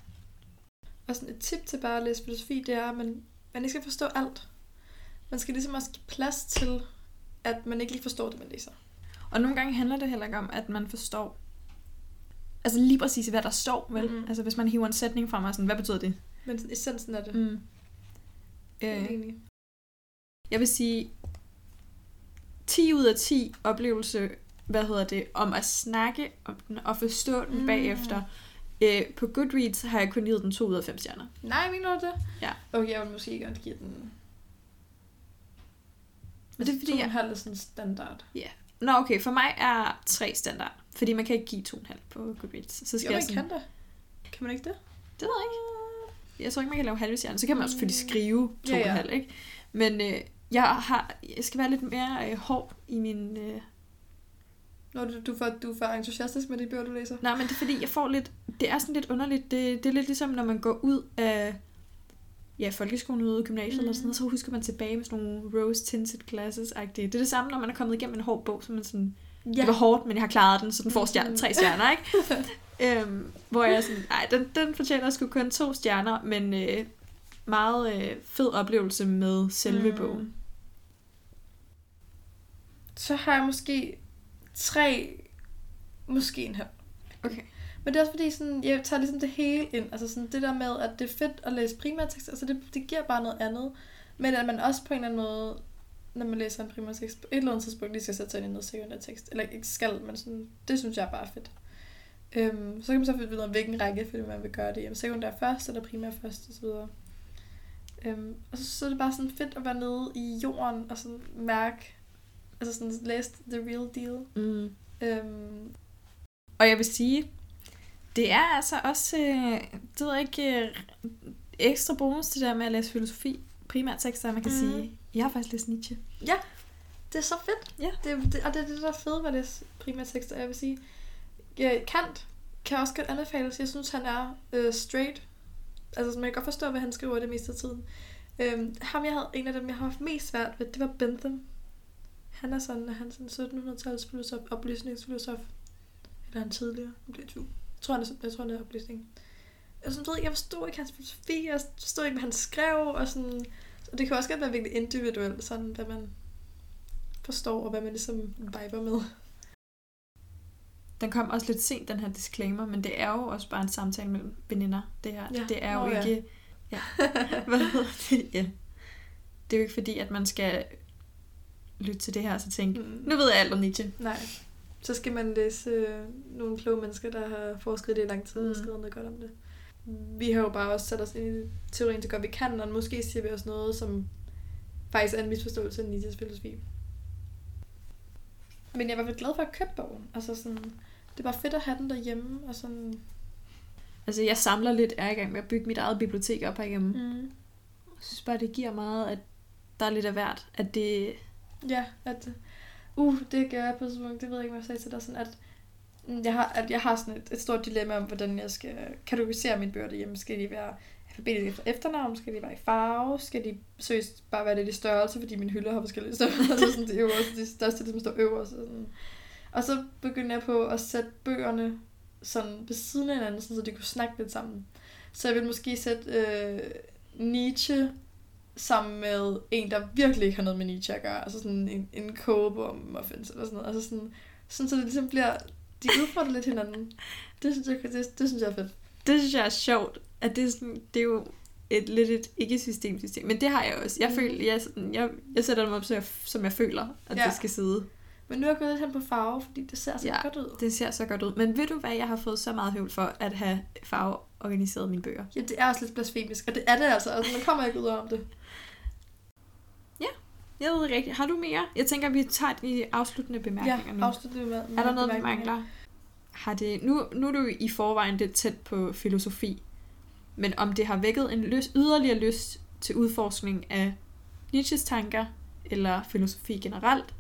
Og sådan et tip til bare at læse filosofi, det er, at man, man ikke skal forstå alt. Man skal ligesom også give plads til, at man ikke lige forstår det, man læser. Og nogle gange handler det heller ikke om, at man forstår altså lige præcis, hvad der står, vel? Mm. Altså hvis man hiver en sætning fra mig, sådan, hvad betyder det? Men essensen af det. Mm. Øh. Jeg vil sige 10 ud af 10 oplevelse, hvad hedder det, om at snakke om den og forstå den Mm. bagefter. Øh, på Goodreads har jeg kun givet den 2 ud af 5 stjerner. Nej, mener du det? Ja. Okay, jeg vil måske godt give den... Men det er fordi, jeg... er sådan standard. Nå okay, for mig er 3 standard. Fordi man kan ikke give 2,5 på Goodreads. Så skal Jo, jeg man sådan... kan det. Kan man ikke det? Det ved jeg ikke. Jeg tror ikke, man kan lave halve stjerner. Så kan man også selvfølgelig Mm. skrive 2,5, Ja, ja, ja. ja. ikke? Men øh, jeg, har, jeg skal være lidt mere øh, hård i min... Øh... Når du, du, for, du er for entusiastisk med de bøger, du læser. Nej, men det er fordi, jeg får lidt... Det er sådan lidt underligt. Det, det er lidt ligesom, når man går ud af ja, folkeskolen ude i gymnasiet mm. eller sådan noget, så husker man tilbage med sådan nogle rose-tinted glasses-agtige. Det er det samme, når man er kommet igennem en hård bog, så man sådan... Ja. Det var hårdt, men jeg har klaret den, så den får stjerne, Mm. tre stjerner, ikke? øhm, hvor jeg er sådan, nej, den, den fortjener sgu kun to stjerner, men øh, meget øh, fed oplevelse med selve mm. bogen. Så har jeg måske tre, måske en halv. Okay. Men det er også fordi, sådan, jeg tager ligesom det hele ind. Altså sådan det der med, at det er fedt at læse primærtekst, altså det, det giver bare noget andet. Men at man også på en eller anden måde, når man læser en primærtekst, på et eller andet tidspunkt lige skal sætte sig ind i noget sekundærtekst. Eller ikke skal, men sådan, det synes jeg bare er fedt. Øhm, så kan man så finde ud af, hvilken række fordi man vil gøre det. Jamen, sekundær først, eller primær først, osv. Øhm, og så, så er det bare sådan fedt at være nede i jorden, og sådan mærke, altså sådan læse the real deal. Mm. Øhm, Og jeg vil sige, det er altså også, øh, det ved jeg ikke, øh, ekstra bonus det der med at læse filosofi. Primært tekster, man kan mm. sige, jeg har faktisk læst Nietzsche. Det er så fedt. Ja. Det, det, og det er det, der er fede ved at læse primærtekster. Jeg vil sige, ja, Kant kan også godt anbefales. Jeg synes, han er øh, straight. Altså, så man kan godt forstå, hvad han skriver det meste af tiden. Øhm, ham, jeg havde, en af dem, jeg har haft mest svært ved, det var Bentham. Han er sådan, han er sådan 1700-tals filosof, oplysningsfilosof. Eller han tidligere. Nu bliver jeg tvivl. Jeg tror, han er, jeg tror, han er oplysning. altså, ved, jeg forstod ikke hans filosofi, jeg forstod ikke, hvad han skrev, og sådan, og det kan også godt være virkelig individuelt, sådan, hvad man forstår, og hvad man ligesom viber med. Den kom også lidt sent, den her disclaimer, men det er jo også bare en samtale mellem veninder, det her. Ja. Det er jo Nå, ja. ikke... Ja. Hvad hedder det? Ja. Det er jo ikke fordi, at man skal lytte til det her og så tænke, Mm. nu ved jeg alt om Nietzsche. Nej. Så skal man læse øh, nogle kloge mennesker, der har forsket det i lang tid og Mm. skrevet noget godt om det. Vi har jo bare også sat os ind i teorien så godt vi kan, og måske siger vi også noget, som faktisk er en misforståelse af Nietzsches filosofi. Men jeg var vel glad for at købe bogen. Altså sådan, det er bare fedt at have den derhjemme, og sådan... Altså, jeg samler lidt, er i gang med at bygge mit eget bibliotek op herhjemme. Mm. Mm. Jeg synes bare, det giver meget, at der er lidt af hvert. At det... Ja, at... Uh, det gør jeg på et tidspunkt, det ved jeg ikke, hvad jeg sagde til dig, sådan at mm, jeg har, at jeg har sådan et, et stort dilemma om, hvordan jeg skal kategorisere mine bøger derhjemme. Skal de være alfabetisk efter efternavn? Skal de være i farve? Skal de seriøst bare være lidt i størrelse, fordi mine hylder har forskellige størrelser? sådan de øverste, de største, det som står øverst. Og, sådan. og så begyndte jeg på at sætte bøgerne sådan ved siden af hinanden, sådan, så de kunne snakke lidt sammen. Så jeg vil måske sætte øh, Nietzsche sammen med en, der virkelig ikke har noget med Nietzsche at gøre. Altså sådan en, en kogebog om muffins eller sådan noget. Altså sådan, sådan så det ligesom bliver... De udfordrer lidt hinanden. Det synes jeg, det, det synes jeg er fedt. Det synes jeg er sjovt. At det, er sådan, det er jo et lidt et ikke-systemsystem. Men det har jeg også. Jeg, Mhm. føler, jeg, sådan, jeg, jeg sætter dem op, så jeg, som jeg føler, at Ja. det skal sidde. Men nu er jeg gået lidt hen på farve, fordi det ser så Ja. godt ud. Det ser så godt ud. Men ved du hvad, jeg har fået så meget høvl for at have farveorganiseret mine bøger. Ja, det er også lidt blasfemisk, og det er det altså. altså man kommer ikke ud om det. Jeg ved ikke rigtigt. Har du mere? Jeg tænker, vi tager de afsluttende bemærkninger Ja, nu. afslutte med, med Er der noget, vi bemærkninger. mangler? Har det, nu, nu er du i forvejen lidt tæt på filosofi, men om det har vækket en lyst, yderligere lyst til udforskning af Nietzsches tanker, eller filosofi generelt,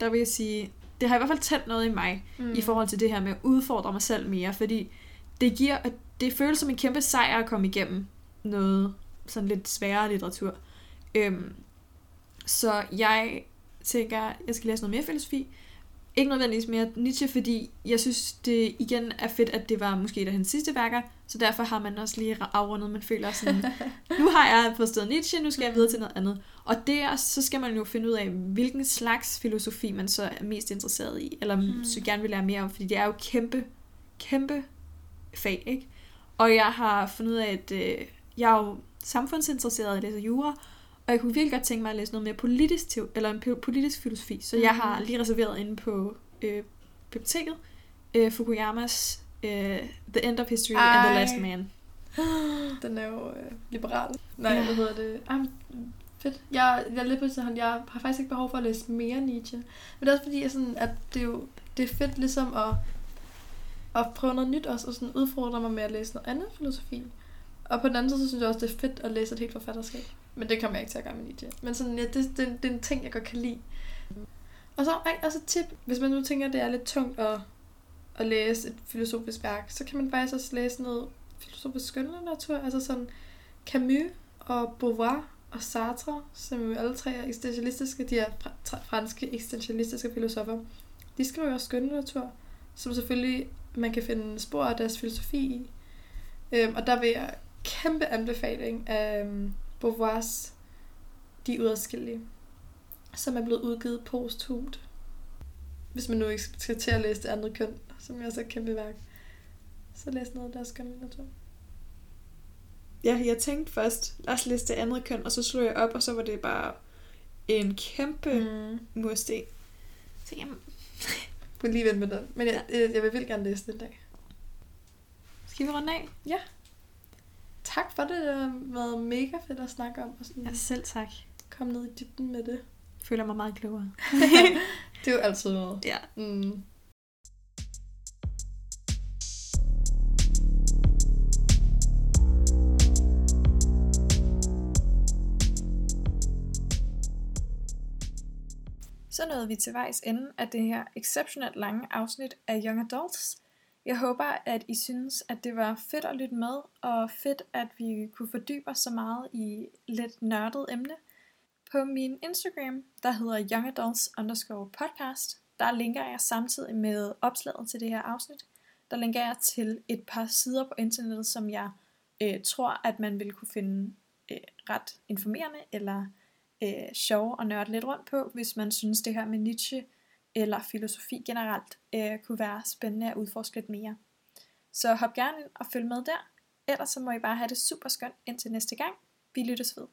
der vil jeg sige, det har i hvert fald tændt noget i mig, mm. i forhold til det her med at udfordre mig selv mere, fordi det giver, det føles som en kæmpe sejr at komme igennem noget sådan lidt sværere litteratur. Øhm, så jeg tænker, jeg skal læse noget mere filosofi. Ikke nødvendigvis mere Nietzsche, fordi jeg synes, det igen er fedt, at det var måske et af hans sidste værker, så derfor har man også lige afrundet, man føler sådan, nu har jeg forstået Nietzsche, nu skal jeg videre til noget andet. Og der, så skal man jo finde ud af, hvilken slags filosofi man så er mest interesseret i, eller Mm. så gerne vil lære mere om, fordi det er jo kæmpe, kæmpe fag, ikke? Og jeg har fundet ud af, at øh, jeg er jo samfundsinteresseret, jeg læser jura, og jeg kunne virkelig godt tænke mig at læse noget mere politisk, teo- eller en po- politisk filosofi. Så jeg har Mhm. lige reserveret inde på øh, biblioteket øh, Fukuyamas øh, The End of History Ej. and the. Last Man. Den er jo øh, liberal. Nej, Ja. hvad hedder det? Ej, fedt. Jeg, jeg er lidt på sådan, jeg har faktisk ikke behov for at læse mere Nietzsche. Men det er også fordi, jeg sådan, at det er jo det er fedt ligesom at, at prøve noget nyt også, og sådan udfordre mig med at læse noget andet filosofi. Og på den anden side, så synes jeg også, det er fedt at læse et helt forfatterskab. Men det kommer jeg ikke til at gøre med lige Men sådan, ja, det, det, det er en ting, jeg godt kan lide. Og så ej, også et tip. Hvis man nu tænker, at det er lidt tungt at, at læse et filosofisk værk, så kan man faktisk også læse noget filosofisk skønlitteratur. Altså sådan Camus og Beauvoir og Sartre, som jo alle tre er eksistentialistiske, de er franske eksistentialistiske filosofer. De skriver jo også skønlitteratur, som selvfølgelig man kan finde spor af deres filosofi i. Øhm, og der vil jeg kæmpe anbefaling af øhm, Beauvoirs De Udadskillige, som er blevet udgivet posthumt. Hvis man nu ikke skal til at læse det andet køn, som er så et kæmpe værk, så læs noget af deres skønlitteratur. Ja, jeg tænkte først, lad os læse det andet køn, og så slog jeg op, og så var det bare en kæmpe. Mm. mursten. Så jamen, På lige vente med den. Men jeg, jeg, jeg vil vildt gerne læse den dag. skal vi runde af? Tak for det. Det har været mega fedt at snakke om. Og sådan Ja, selv tak. komme ned i dybden med det. Jeg føler mig meget klogere. Det er jo altid noget. Ja. Mm. Så nåede vi til vejs ende af det her exceptionelt lange afsnit af Young Adults. Jeg håber, at I synes, at det var fedt at lytte med, og fedt, at vi kunne fordybe os så meget i lidt nørdet emne. På min Instagram, der hedder Young Adults underscore podcast, der linker jeg samtidig med opslaget til det her afsnit. Der linker jeg til et par sider på internettet, som jeg øh, tror, at man vil kunne finde øh, ret informerende eller øh, sjove og nørde lidt rundt på, hvis man synes det her med Nietzsche eller filosofi generelt øh, kunne være spændende at udforske lidt mere. Så hop gerne ind og følg med der. Ellers så må I bare have det super skønt indtil næste gang. Vi lyttes ved.